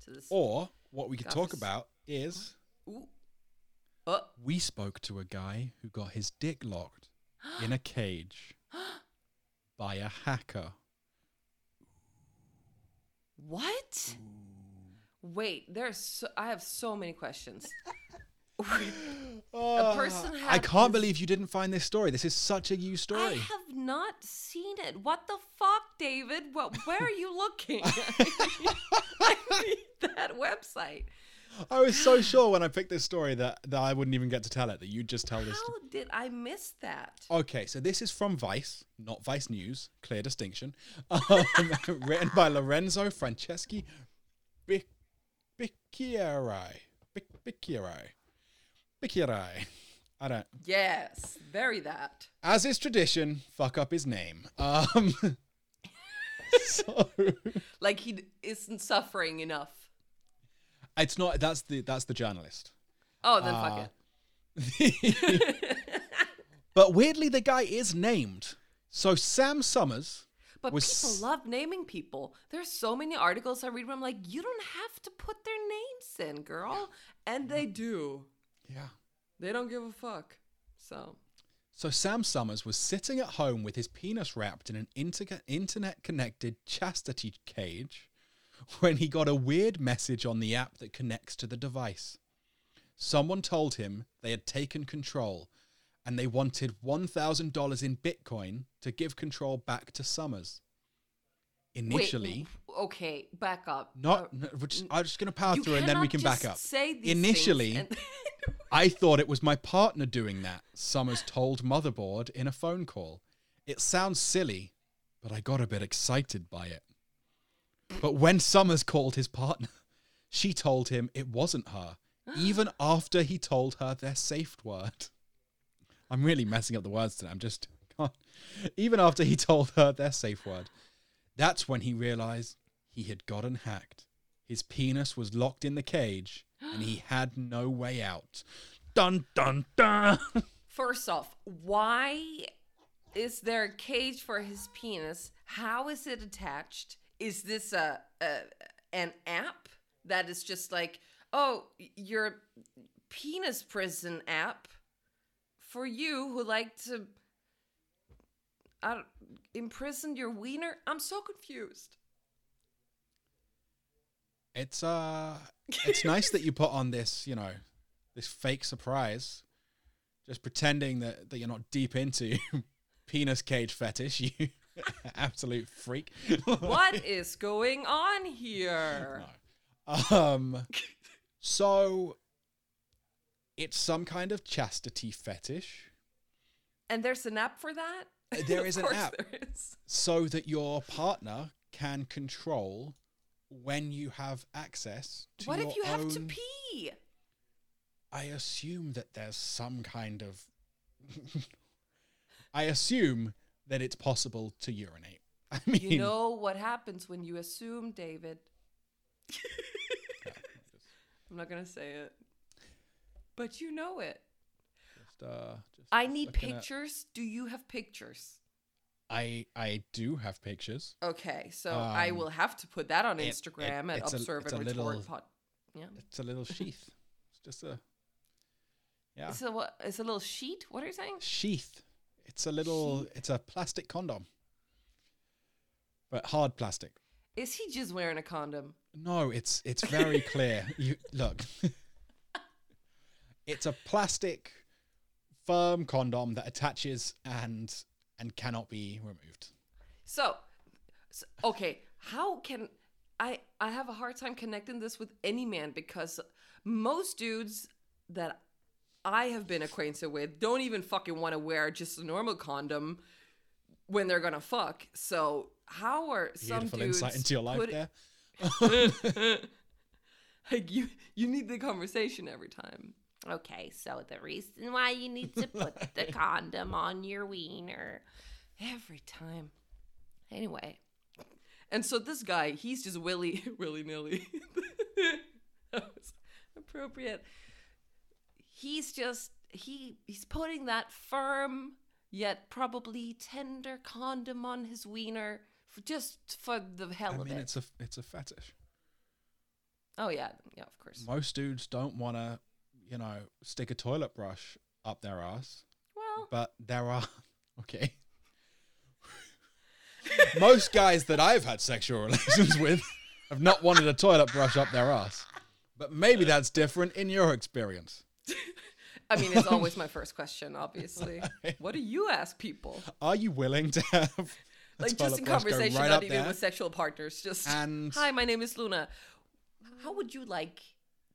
To this. or what we could talk about is Ooh. Oh. we spoke to a guy who got his dick locked in a cage by a hacker. What? Wait, there's so, I have so many questions. Ah, person I can't his- believe you didn't find this story. This is such a you story. I have not seen it. What the fuck, David? What, where are you looking? I need that website. I was so sure when I picked this story that, that I wouldn't even get to tell it, that you'd just tell this. How did I miss that? Okay, so this is from Vice, not Vice News, clear distinction. Um, written by Lorenzo Franceschi Bic- Bicchieri. Bic- Bicchieri. Bicchieri. I don't. Yes, very that. As is tradition, fuck up his name. Um, so Like he isn't suffering enough. It's not. That's the that's the journalist. Oh, then Uh, fuck it. but weirdly, the guy is named. So Sam Summers. But was people love naming people. There's so many articles I read where I'm like, you don't have to put their names in, girl. And they do. Yeah. They don't give a fuck. So, So Sam Summers was sitting at home with his penis wrapped in an inter- internet-connected chastity cage when he got a weird message on the app that connects to the device. Someone told him they had taken control and they wanted $1,000 in Bitcoin to give control back to Summers. Initially, Wait, okay, back up. not, Uh, no, just, I'm just going to power through and then we can back up. Say these Initially, and- I thought it was my partner doing that, Summers told Motherboard in a phone call. It sounds silly, but I got a bit excited by it. But when Summers called his partner, she told him it wasn't her, even after he told her their safe word. I'm really messing up the words today. I'm just. God. Even after he told her their safe word. That's when he realized he had gotten hacked. His penis was locked in the cage and he had no way out. Dun dun dun. First off, why is there a cage for his penis? How is it attached? Is this a, a an app that is just like, oh, your penis prison app for you who like to don't, imprison your wiener? I'm so confused. It's uh it's nice that you put on this, you know, this fake surprise. Just pretending that, that you're not deep into penis cage fetish. You Absolute freak. what is going on here? Um, so it's some kind of chastity fetish, And there's an app for that? Uh, there is an app. Is. so that your partner can control when you have access to What if you have to pee? I assume that there's some kind of. I assume that it's possible to urinate. I mean, You know what happens when you assume, David. I'm not gonna say it, but you know it. just, uh, just I need looking at- pictures. Do you have pictures? I I do have pictures. Okay, so I Um, will have to put that on it- it- Instagram at it's a- Observe and Retort Pod. Yeah. It's a little sheath. It's just a yeah It's a what? It's a little sheet. What are you saying? sheath. It's a little. Sheath? It's a plastic condom, but hard plastic. Is he just wearing a condom? No, it's it's very clear. You look. it's a plastic firm condom that attaches and and cannot be removed. So, s okay, how can I? I have a hard time connecting this with any man because most dudes that I have been acquainted with don't even fucking want to wear just a normal condom when they're gonna fuck. So how are some Beautiful dudes insight into your life put- there. like you, you need the conversation every time. Okay, so the reason why you need to put the condom on your wiener. Every time. Anyway. And so this guy, he's just willy willy nilly. that was appropriate. He's just he he's putting that firm yet probably tender condom on his wiener for just for the hell of it. I of mean, it. it's a it's a fetish. oh yeah, yeah, of course. Most dudes don't want to, you know, stick a toilet brush up their ass, Well, but there are okay. Most guys that I've had sexual relations with have not wanted a toilet brush up their ass. But maybe that's different in your experience. I mean, it's always my first question, obviously. what do you ask people? Are you willing to have a like just in conversation, right not even there? with sexual partners. Just And- hi, my name is Luna. How would you like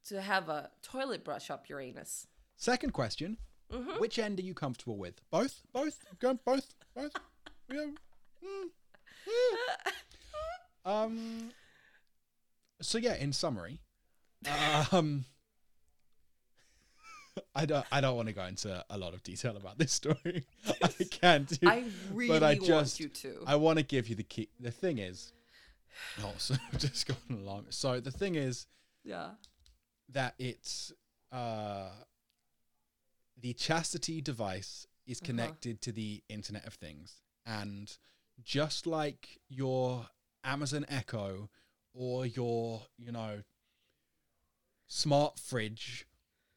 to have a toilet brush up your anus? Second question: Mm-hmm. Which end are you comfortable with? Both? Both? Go both? Both? Yeah. Mm. Mm. Um. So yeah, in summary, um, I don't. I don't want to go into a lot of detail about this story. I can't. Do, I really but I want just. you to. I want to give you the key. The thing is, oh, so I've just gone along. So the thing is, yeah. that it's uh, the chastity device is Uh-huh. connected to the Internet of Things, and just like your Amazon Echo or your, you know, smart fridge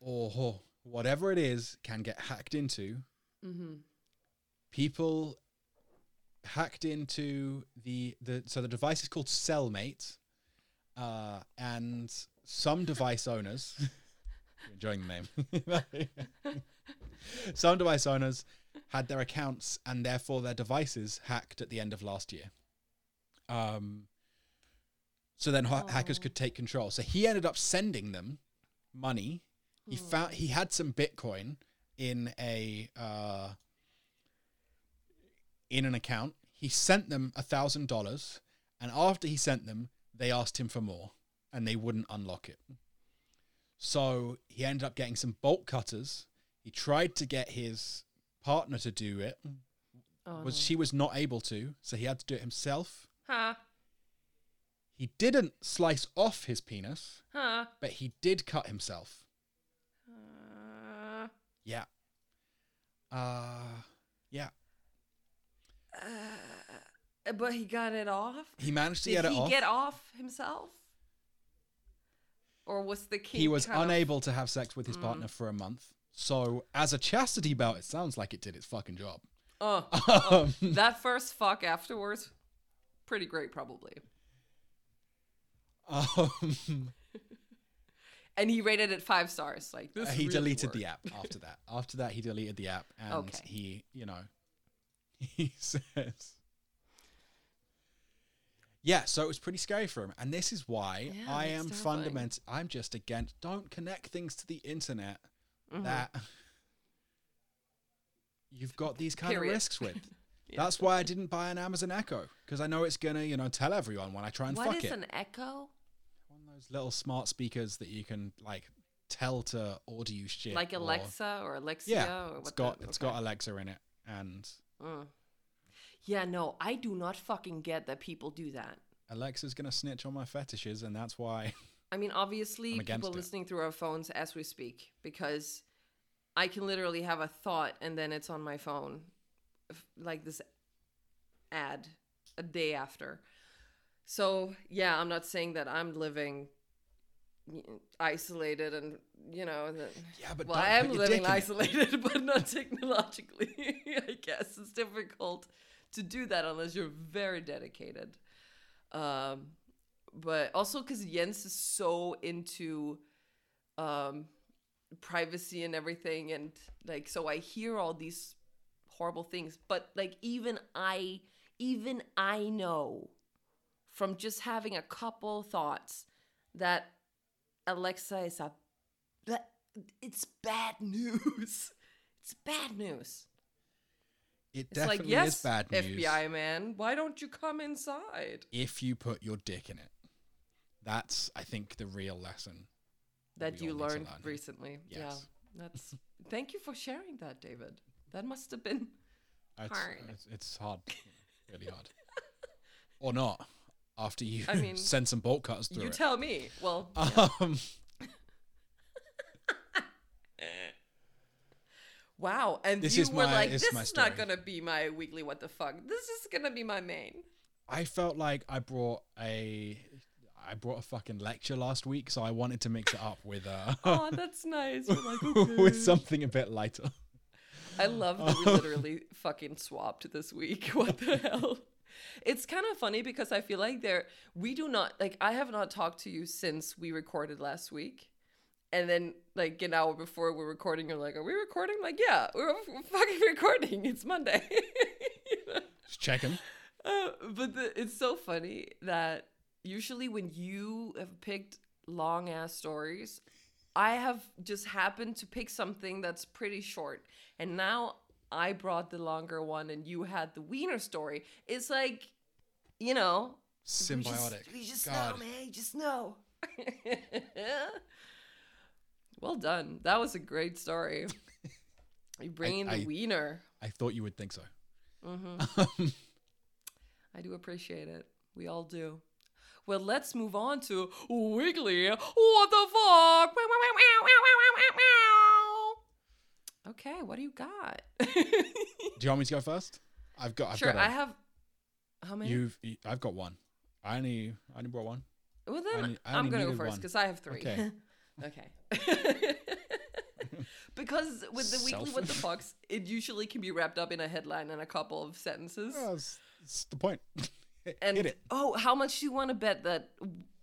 or whatever it is can get hacked into, Mm-hmm. people hacked into the the so the device is called Cellmate, uh, and some device owners enjoying the name. some device owners had their accounts and therefore their devices hacked at the end of last year. Um, so then ha- hackers Oh. could take control. So he ended up sending them money. He found he had some Bitcoin in a uh, in an account. He sent them a thousand dollars, and after he sent them, they asked him for more, and they wouldn't unlock it. So he ended up getting some bolt cutters. He tried to get his partner to do it. Oh, Was no. she was not able to, so he had to do it himself. Huh? He didn't slice off his penis, Huh? but he did cut himself. Yeah. Uh yeah. uh, but he got it off. He managed to Did get it he off. get off himself? Or was the king? he was kind of- unable to have sex with his partner for a month. So, as a chastity belt, it sounds like it did its fucking job. Oh, Um, that first fuck afterwards, pretty great probably. um, And he rated it five stars. Like this. he really deleted worked. the app after that. After that, he deleted the app, and Okay. he, you know, he says, Yeah, so it was pretty scary for him, and this is why Yeah, I am fundamental. I'm just against. Don't connect things to the internet Mhm. that you've got these kind Period. of risks with. Yeah. That's why I didn't buy an Amazon Echo because I know it's gonna, you know, tell everyone when I try and What fuck is it. an echo? Those little smart speakers that you can like tell to audio shit. Like Alexa or Alexia? Yeah, or what it's the- got it's got. Alexa in it, and Mm. Yeah, no, I do not fucking get that people do that. Alexa's gonna snitch on my fetishes, and that's why. I mean, obviously, people it. listening through our phones as we speak, because I can literally have a thought and then it's on my phone, like this ad a day after. So, yeah, I'm not saying that I'm living isolated and, you know, that, Yeah, but well, I am living in it. isolated, but not technologically. I guess it's difficult to do that unless you're very dedicated. Um, but also because Jens is so into um, privacy and everything, and like, so I hear all these horrible things. But like, even I, even I know from just having a couple thoughts that Alexa is a that it's bad news. It's bad news. It It's definitely like, yes, is bad news. FBI man, why don't you come inside? If you put your dick in it, that's I think the real lesson That we you all need to learned learn. recently. Yes. Yeah. That's thank you for sharing that, David. That must have been It's Hard. It's, it's hard, really hard, or not. After you I mean, send some bolt cutters through you it. tell me. Well, um, wow. And This you were my- like, this is not gonna be my weekly what the fuck. This is gonna be my main. I felt like I brought a, I brought a fucking lecture last week, so I wanted to mix it up with uh, Oh, that's nice. Like, okay. with something a bit lighter. I love that we literally fucking swapped this week. What the hell? It's kind of funny because I feel like there we do not like I have not talked to you since we recorded last week. And then like an hour before we're recording, you're like, Are we recording? Like, yeah, we're fucking recording. It's Monday. You know? Just checking. Uh, but the, it's so funny that usually when you have picked long ass stories, I have just happened to pick something that's pretty short. And now I brought the longer one and you had the wiener story. It's like, you know, we just- Symbiotic. We just, God. know, man. Just know. well done. That was a great story. You bring in the I- wiener. I thought you would think so. hmm I do appreciate it. We all do. Well, let's move on to Weekly. What the fuck? Okay, what do you got? Do you want me to go first? I've got. I've sure, got I a- have. How many? You've. you- I've got one. I only. I only brought one. well, I then only- I I'm gonna go first because I have three. Okay. okay. because with the weekly what the fucks, it usually can be wrapped up in a headline and a couple of sentences. Oh, that's, the point. Hit And it. oh, how much do you want to bet that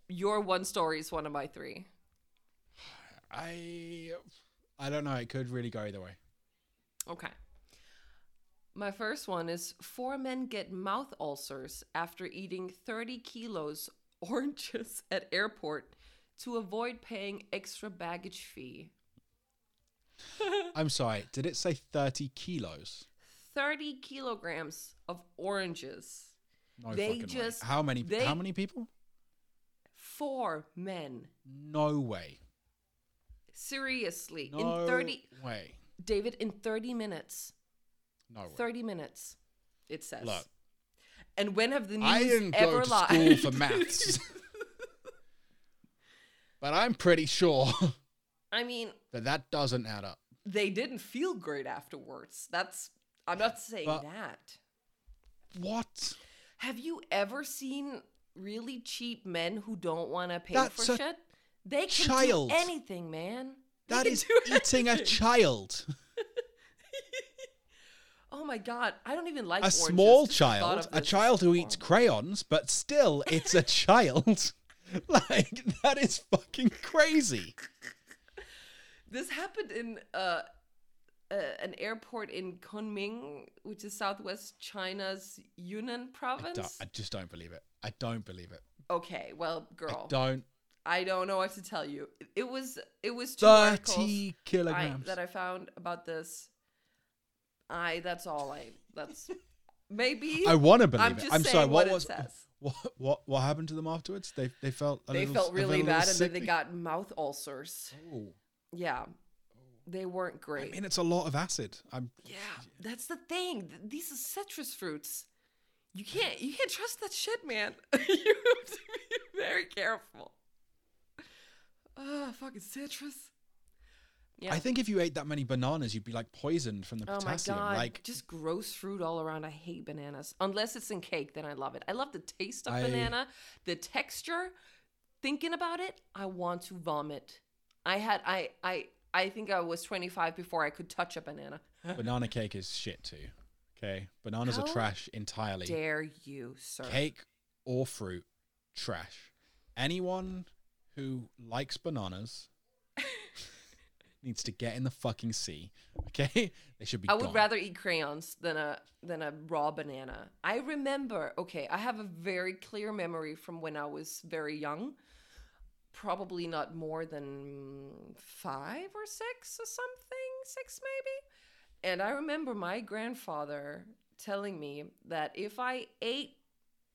your one story is one of my three? I. I don't know. It could really go either way. Okay. My first one is four men get mouth ulcers after eating 30 kilos oranges at airport to avoid paying extra baggage fee. I'm sorry. Did it say 30 kilos? 30 kilograms of oranges. No They fucking way. How many? they- how many people? Four men. No way. Seriously. No in 30 way. David in 30 minutes. No way. 30 minutes. It says. Look, And when have the news I didn't ever go to lied? school for maths, but I'm pretty sure I mean, that that doesn't add up. they didn't feel great afterwards. That's I'm not saying But- that. What? Have you ever seen really cheap men who don't want to pay That's for a shit? They can child. do anything, man. They That is eating a child. Oh my god, I don't even like a small child, a child who eats crayons, but still, it's a child. like that is fucking crazy. This happened in uh uh, an airport in Kunming, which is southwest China's Yunnan I, province. don't- I just don't believe it. I don't believe it. okay, well, girl, I don't. I don't know what to tell you. It was it was two Thirty I, kilograms. that I found about this. I that's all I that's maybe I want to believe I'm it. I'm sorry. What, what was what what what happened to them afterwards? They they felt a they little, felt a really bad and then they got mouth ulcers. Oh. Yeah. They weren't great. I mean, it's a lot of acid. I'm yeah, that's the thing. These are citrus fruits. You can't you can't trust that shit, man. you have to be very careful. Ah, fucking citrus. Yeah. I think if you ate that many bananas, you'd be like poisoned from the Oh my potassium. god! Like just gross fruit all around. I hate bananas unless it's in cake. Then I love it. I love the taste of I- banana, the texture. Thinking about it, I want to vomit. I had I I I think I was 25 before I could touch a banana. banana cake is shit too. Okay, bananas How are trash entirely. Dare you, sir? Cake or fruit, trash. Anyone who likes bananas needs to get in the fucking sea. Okay, they should be. I would gone. rather eat crayons than a than a raw banana. I remember, okay, I have a very clear memory from when I was very young. Probably not more than five or six or something, six maybe. And I remember my grandfather telling me that if I ate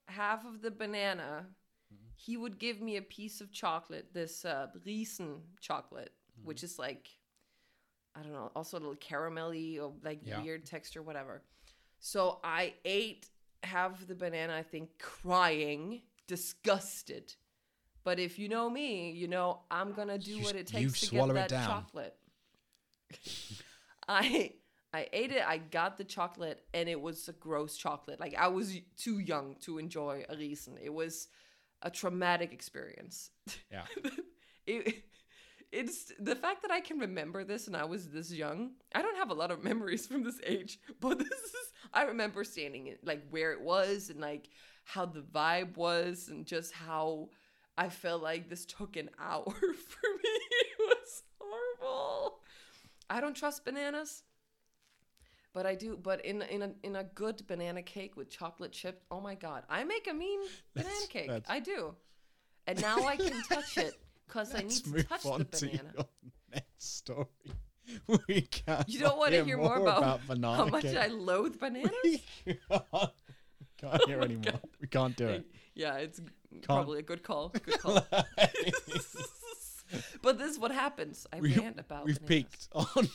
half of the banana, he would give me a piece of chocolate, this uh, Riesen chocolate, which is like I don't know, also a little caramelly or like Yeah. weird texture, whatever. So I ate half the banana, I think, crying, disgusted. But if you know me, you know I'm gonna do You what it takes to get that chocolate. I I ate it, I got the chocolate, and it was a gross chocolate. Like I was too young to enjoy a Riesen. It was a traumatic experience. Yeah. it, it's the fact that I can remember this and I was this young. I don't have a lot of memories from this age, but this is I remember standing in like where it was and like how the vibe was and just how I felt like this took an hour for me. It was horrible. I don't trust bananas. But I do. But in in a in a good banana cake with chocolate chip, oh my god, I make a mean banana cake. let's- I do, and now I can touch it because I need to touch on the to banana. your next story. We can't. You don't want to hear more about, banana how much cake. I loathe bananas? We can't, can't oh hear Oh my anymore. God. We can't do it. yeah, it's probably a good call. Good call. but this is what happens. I We- rant about we've bananas. peaked on.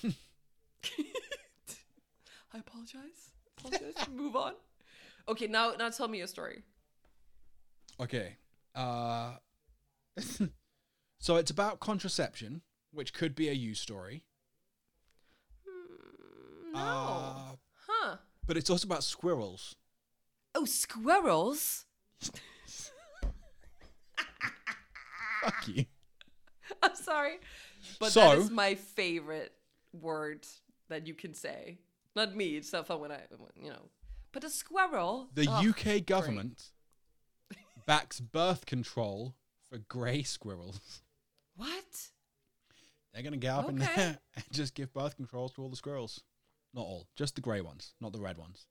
I apologize. Apologize. Move on. Okay, now now tell me a story. Okay. Uh, so it's about contraception, which could be a you story. Mm, No. Uh, huh. but it's also about squirrels. Oh, squirrels. Fuck you. I'm sorry. But So- that is my favorite word that you can say. Not me. It's not fun when I, you know. But a squirrel. The Ugh, UK government backs birth control for grey squirrels. What? They're going to get up in there and just give birth controls to all the squirrels. Not all, just the grey ones, not the red ones.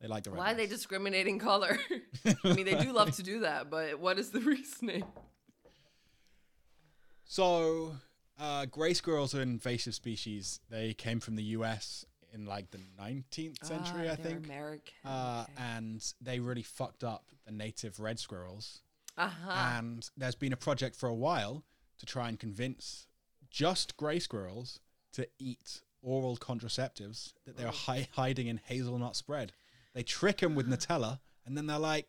They like the red Why are they discriminating color? I mean, they do love to do that, but what is the reasoning? So, uh, grey squirrels are an invasive species. They came from the US in like the 19th century, Ah, I think. American. Uh, and they really fucked up the native red squirrels. uh-huh. And there's been a project for a while to try and convince just grey squirrels to eat oral contraceptives that they're hi- hiding in hazelnut spread. They trick them with Nutella, and then they're like,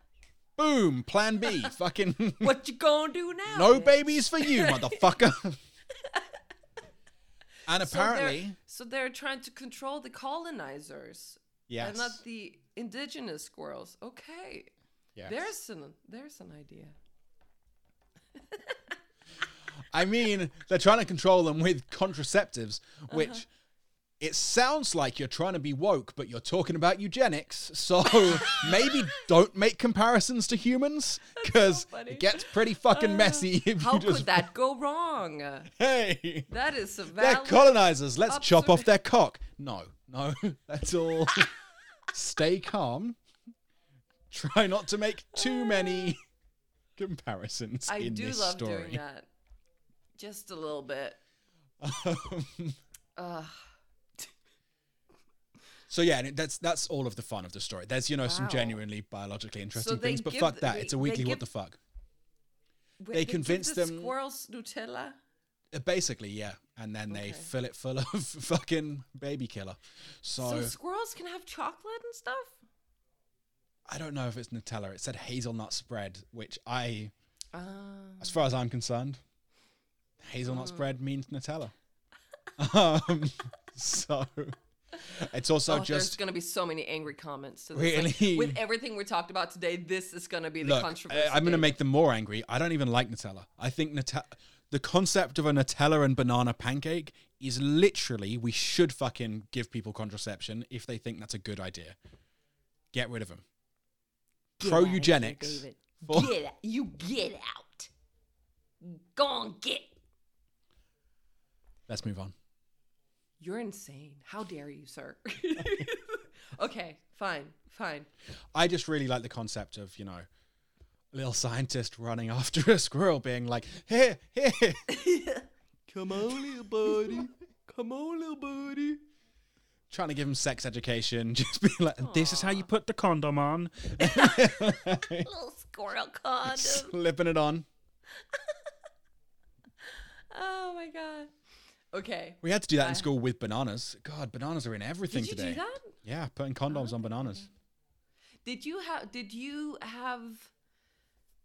"Boom, Plan B, fucking what you gonna do now? no bitch? babies for you, motherfucker." and So they're- apparently, so they're trying to control the colonizers yes, and not the indigenous squirrels. Okay, yes. there's an there's an idea. I mean, they're trying to control them with contraceptives, uh-huh. which it sounds like you're trying to be woke, but you're talking about eugenics. So maybe don't make comparisons to humans because funny. it gets pretty fucking uh, messy if How you just could that go wrong? hey. That is a They're colonizers. Let's chop off their cock. No, no, that's all. Stay calm. Try not to make too many comparisons I do love story. doing that. Just a little bit. Um, Ugh. So yeah, and that's that's all of the fun of the story. There's you know some genuinely biologically interesting they things, but fuck that. they- It's a weekly. give- what the fuck? They give convinced the them- Squirrels Nutella. Uh, Basically, yeah, and then they fill it full of fucking baby killer. So, So squirrels can have chocolate and stuff. I don't know if it's Nutella. It said hazelnut spread, which I, Ah. as far as I'm concerned, hazelnut Mm. spread means Nutella. um, so it's also oh, there's gonna be so many angry comments to this. Like, Really? with everything we talked about today, this is gonna be the look. controversy. I'm going to make them more angry. I don't even like Nutella. I think Nutella. The concept of a Nutella and banana pancake is literally we should fucking give people contraception if they think that's a good idea. Get rid of them. Pro eugenics. Get out. You get out. Go on, get. Let's move on. You're insane. How dare you, sir? okay, fine, fine. I just really like the concept of, you know, a little scientist running after a squirrel being like, here, here. Come on, little buddy. Come on, little buddy. Trying to give him sex education, just being like, this is how you put the condom on. Little squirrel condom. Slipping it on. Oh my god. Okay. We had to do that I- in school with bananas. God, bananas are in everything Did you today. do that? Yeah, putting condoms oh, on bananas. Did you have? Did you have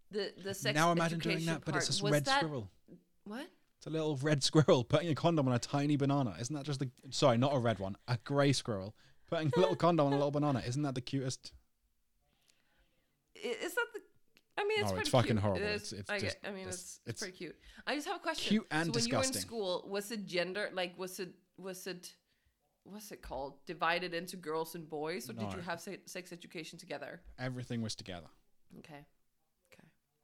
the the sex? now imagine doing education that, but it's part? a Was red that- squirrel. What? It's a little red squirrel putting a condom on a tiny banana. Isn't that just the sorry, not a red one, a grey squirrel putting a little condom on a little banana? Isn't that the cutest? I- Is that the? I mean, it's No, pretty it's fucking cute. horrible. It It's- it's I, just- I mean, it's- it's, pretty cute. I just have a question. cute and so when you were in school, was it gender like was it was it what's it called divided into girls and boys, or did you have se- sex education together? Everything was together. Okay, okay,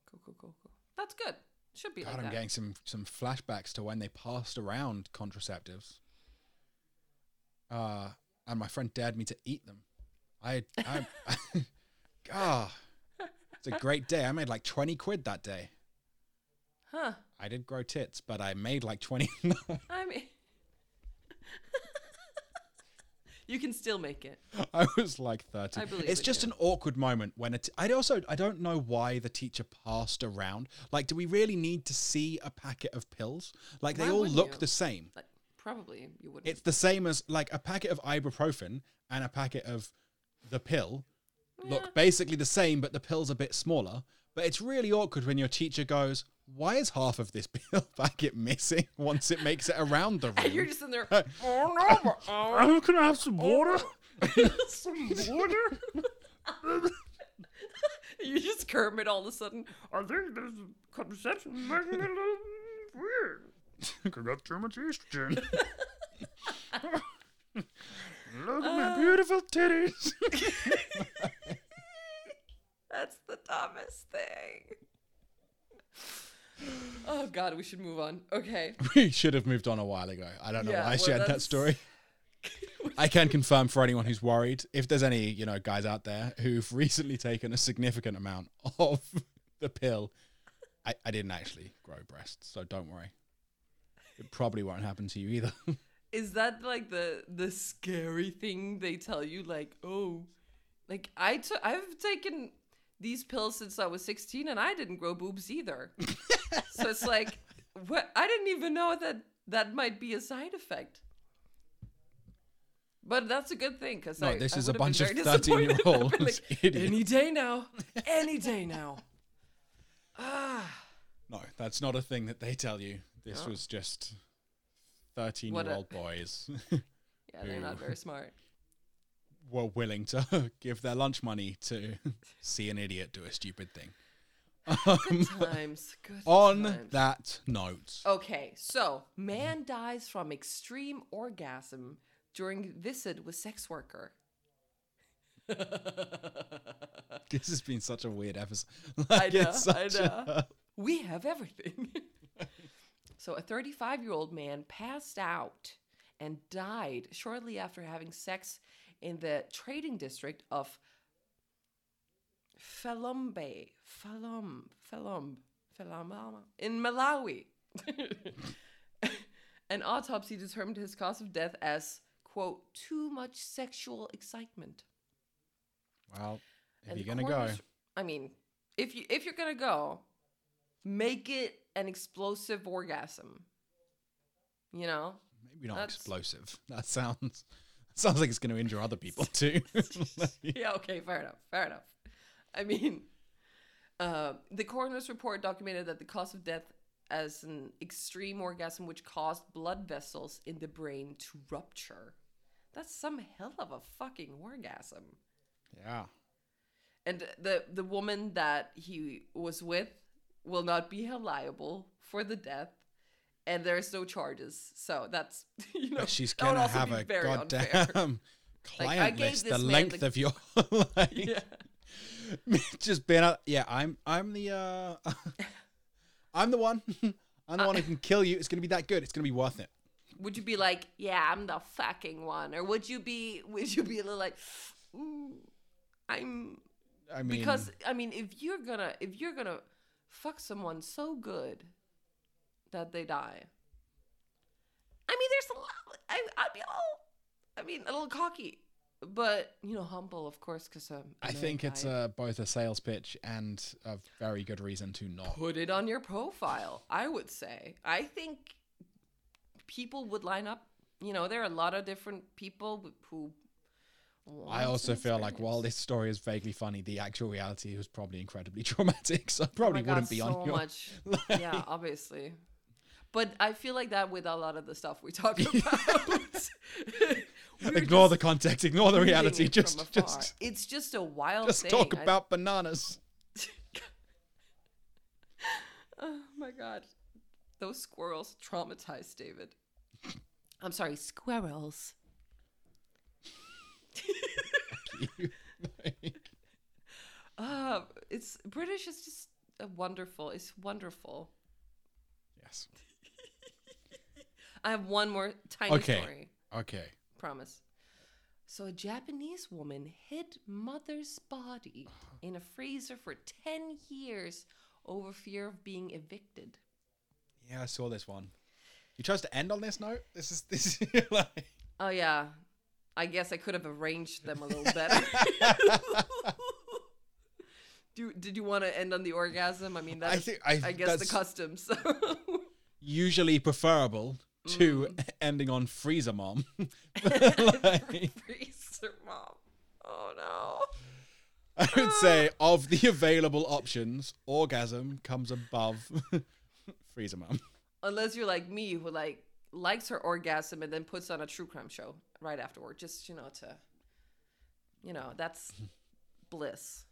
cool, cool, cool, cool. That's good. Should be God, like I'm that. getting some some flashbacks to when they passed around contraceptives. Uh, and my friend dared me to eat them. I, I, God, it's a great day. I made like twenty quid that day. Huh? I did grow tits, but I made like twenty. I mean, you can still make it. I was like thirty. I believe it's just an awkward moment when it. I also I don't know why the teacher passed around. Like, do we really need to see a packet of pills? Like they all look you? the same. Like, probably you wouldn't. It's the same as like a packet of ibuprofen and a packet of the pill Yeah. look basically the same, but the pill's a bit smaller. But it's really awkward when your teacher goes, "Why is half of this pill packet missing?" Once it makes it around the And you're just in there. oh no! but, oh, uh, can I have some oh, water? some water. you just Kermit all of a sudden. I think there's contraception making it a little weird. I got too much estrogen. Look at Uh. my beautiful titties. That's the dumbest thing. Oh God, we should move on. Okay. we should have moved on a while ago. I don't know Yeah, why I well, shared that story. I can confirm for anyone who's worried, if there's any, you know, guys out there who've recently taken a significant amount of the pill, I, I didn't actually grow breasts, so don't worry. It probably won't happen to you either. Is that like the the scary thing they tell you? Like, oh, like I took I've taken these pills since I was 16 and I didn't grow boobs either. so it's like, what? I didn't even know that that might be a side effect. But that's a good thing because I No, I, this I is a bunch of very disappointed if I'd been 13-year-olds like, idiots. Any day now, any day now. Ah, no, that's not a thing that they tell you. This No. was just 13 What year old boys yeah, they're not very smart. were willing to give their lunch money to see an idiot do a stupid thing. Um, Good times. Good on times. that note, Okay, so man dies from extreme orgasm during visit with sex worker. This has been such a weird episode. I know, I such a- we have everything. So, a 35 year old man passed out and died shortly after having sex in the trading district of Phalombe, Falum, Falum, Falum, in Malawi. An autopsy determined his cause of death as, quote, too much sexual excitement. Well, if And you're gonna go, I mean, if you if you're gonna go, make it an explosive orgasm. You know, maybe not that's- explosive. That sounds sounds like it's going to injure other people too. yeah. Okay. Fair enough. Fair enough. I mean, uh, the coroner's report documented that the cause of death as an extreme orgasm, which caused blood vessels in the brain to rupture. That's some hell of a fucking orgasm. yeah. and the the woman that he was with will not be held liable for the death and there's no charges so that's you know She's gonna have a very unfair. goddamn Like, I client gave list. The length the- of your like, yeah just being a, yeah. I'm I'm the uh, I'm the one. I'm the one who can kill you. It's gonna be that good. It's gonna be worth it. would you be like yeah i'm the fucking one or would you be would you be a little like Ooh, i'm I mean, because i mean if you're gonna if you're gonna fuck someone so good that they die i mean there's a lot I, i'd be a little i mean a little cocky but you know humble of course because um, I think it's uh, both a sales pitch and a very good reason to not. put it on your profile i would say i think people would line up you know there are a lot of different people who I also feel like while this story is vaguely funny, the actual reality was probably incredibly traumatic. So Oh my probably God, wouldn't be so on your. much. like- yeah, obviously. But I feel like that with a lot of the stuff we talk about. Ignore the context. Ignore the reality. Just, just, it's just a wild just thing. talk I- about bananas. oh my god, those squirrels traumatized David. I'm sorry, squirrels. Uh, it's British is just wonderful. It's wonderful. yes. I have one more tiny Okay. story. Okay. Promise. So, a Japanese woman hid mother's body in a freezer for 10 years over fear of being evicted. Yeah, I saw this one. You chose to end on this note. This is this is like. Oh, yeah. I guess I could have arranged them a little better. Do, did you want to end on the orgasm? I mean, I that's, think I, I, guess the that's custom. So. usually preferable to Mm. ending on freezer mom. Like, Freezer mom. Oh, no. I would say of the available options, orgasm comes above freezer mom. Unless you're like me, who like likes her orgasm and then puts on a true crime show right afterward, just you know to, you know, that's bliss.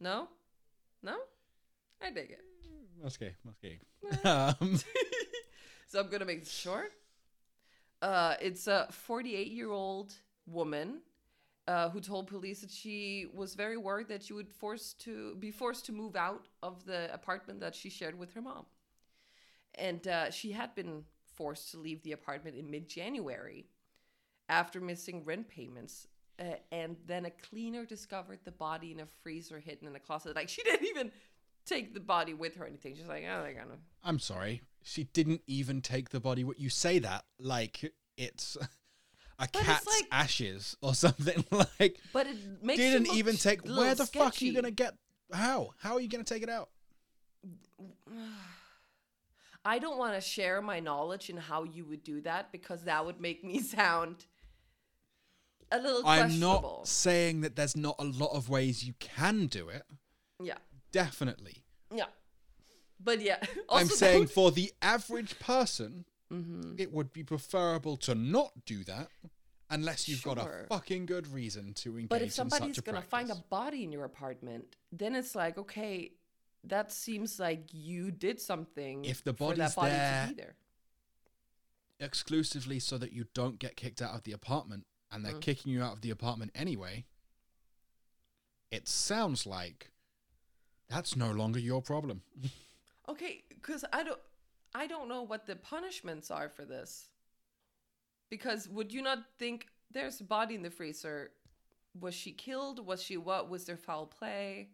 No, no, I dig it. Okay, okay. Um, So I'm gonna make this short. Uh, it's a 48 year old woman uh, who told police that she was very worried that she would forced to be forced to move out of the apartment that she shared with her mom, and uh, she had been forced to leave the apartment in mid January after missing rent payments. Uh, and then a cleaner discovered the body in a freezer hidden in a closet. Like she didn't even take the body with her or anything. She's like, oh, they're gonna I'm sorry. She didn't even take the body. What you say that like it's a it's cat's like- ashes or something. Like But it makes didn't even take. Where the fuck are you gonna get? How? How are you gonna take it out? I don't want to share my knowledge in how you would do that because that would make me sound a little I'm not saying that there's not a lot of ways you can do it. Yeah, Definitely. yeah. But yeah, also I'm saying for the average person, Mhm. it would be preferable to not do that unless you've got a fucking good reason to engage But if somebody's gonna find a body in your apartment, then it's like, okay, that seems like you did something. If the for body's that body there- to be there. exclusively so that you don't get kicked out of the apartment, and they're mm. kicking you out of the apartment anyway, it sounds like that's no longer your problem. Okay, because I don't, I don't know what the punishments are for this. Because would you not think there's a body in the freezer? Was she killed? Was she what? Was there foul play?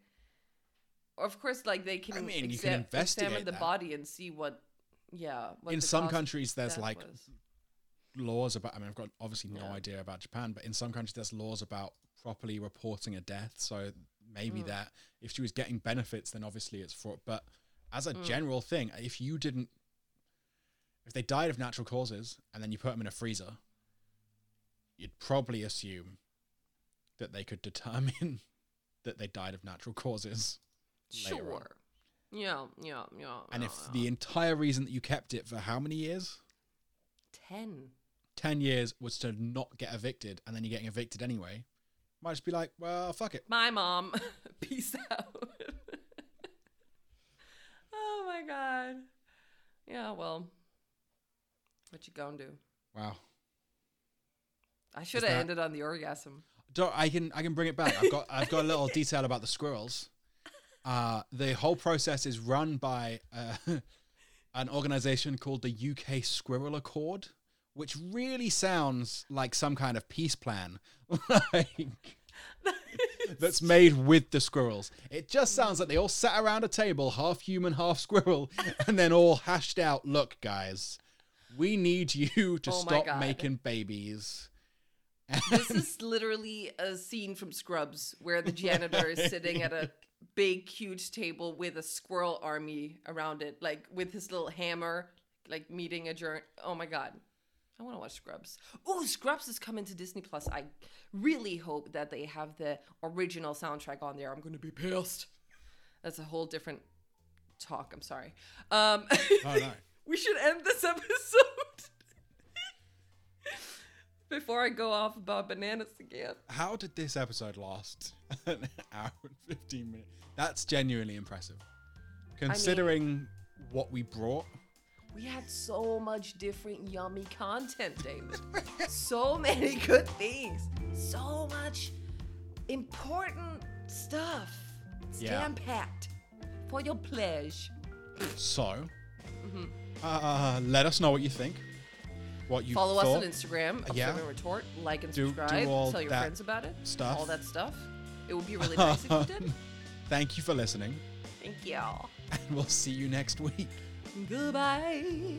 Of course, like they can, I mean, you can investigate examine the that. body and see what, yeah. What In some countries, there's like was. Laws about. I mean, I've got obviously no Yeah. idea about Japan, but in some countries, there's laws about properly reporting a death. So maybe Mm. that if she was getting benefits, then obviously it's fraud. But as a Mm. general thing, if you didn't, if they died of natural causes and then you put them in a freezer, you'd probably assume that they could determine that they died of natural causes. Sure. Yeah, yeah, yeah. And yeah, if yeah. the entire reason that you kept it for how many years? ten, 10 years was to not get evicted and then you're getting evicted anyway, might just be like, well, fuck it. My mom. Peace out. oh my god. Yeah, well, what you gonna do? Wow. I should have that- ended on the orgasm. Don't, I can I can bring it back. I've got I've got a little detail about the squirrels. Uh, the whole process is run by uh, an organization called the UK Squirrel Accord, which really sounds like some kind of peace plan, like that's made with the squirrels. It just sounds like they all sat around a table, half human, half squirrel, and then all hashed out. Look, guys, we need you to Oh stop making babies. this is literally a scene from Scrubs where the janitor is sitting at a big, huge table with a squirrel army around it, like with his little hammer, like meeting a journey. Oh my god. I want to watch Scrubs. Oh, Scrubs is coming to Disney Plus. I really hope that they have the original soundtrack on there. I'm going to be pissed. That's a whole different talk. I'm sorry. Um, Oh no. we should end this episode before I go off about bananas again. How did this episode last an hour and 15 minutes? That's genuinely impressive. Considering what we brought, We had so much different yummy content, David. so many good things. So much important stuff. Yeah. Stand packed for your pleasure. so uh, let us know what you think. What you Follow thought, us on Instagram, Yeah. Retort, like and Do- do subscribe, all tell your that friends about it, stuff. all that stuff. It would be really nice if you did. Thank you for listening, Thank y'all. and we'll see you next week. Goodbye.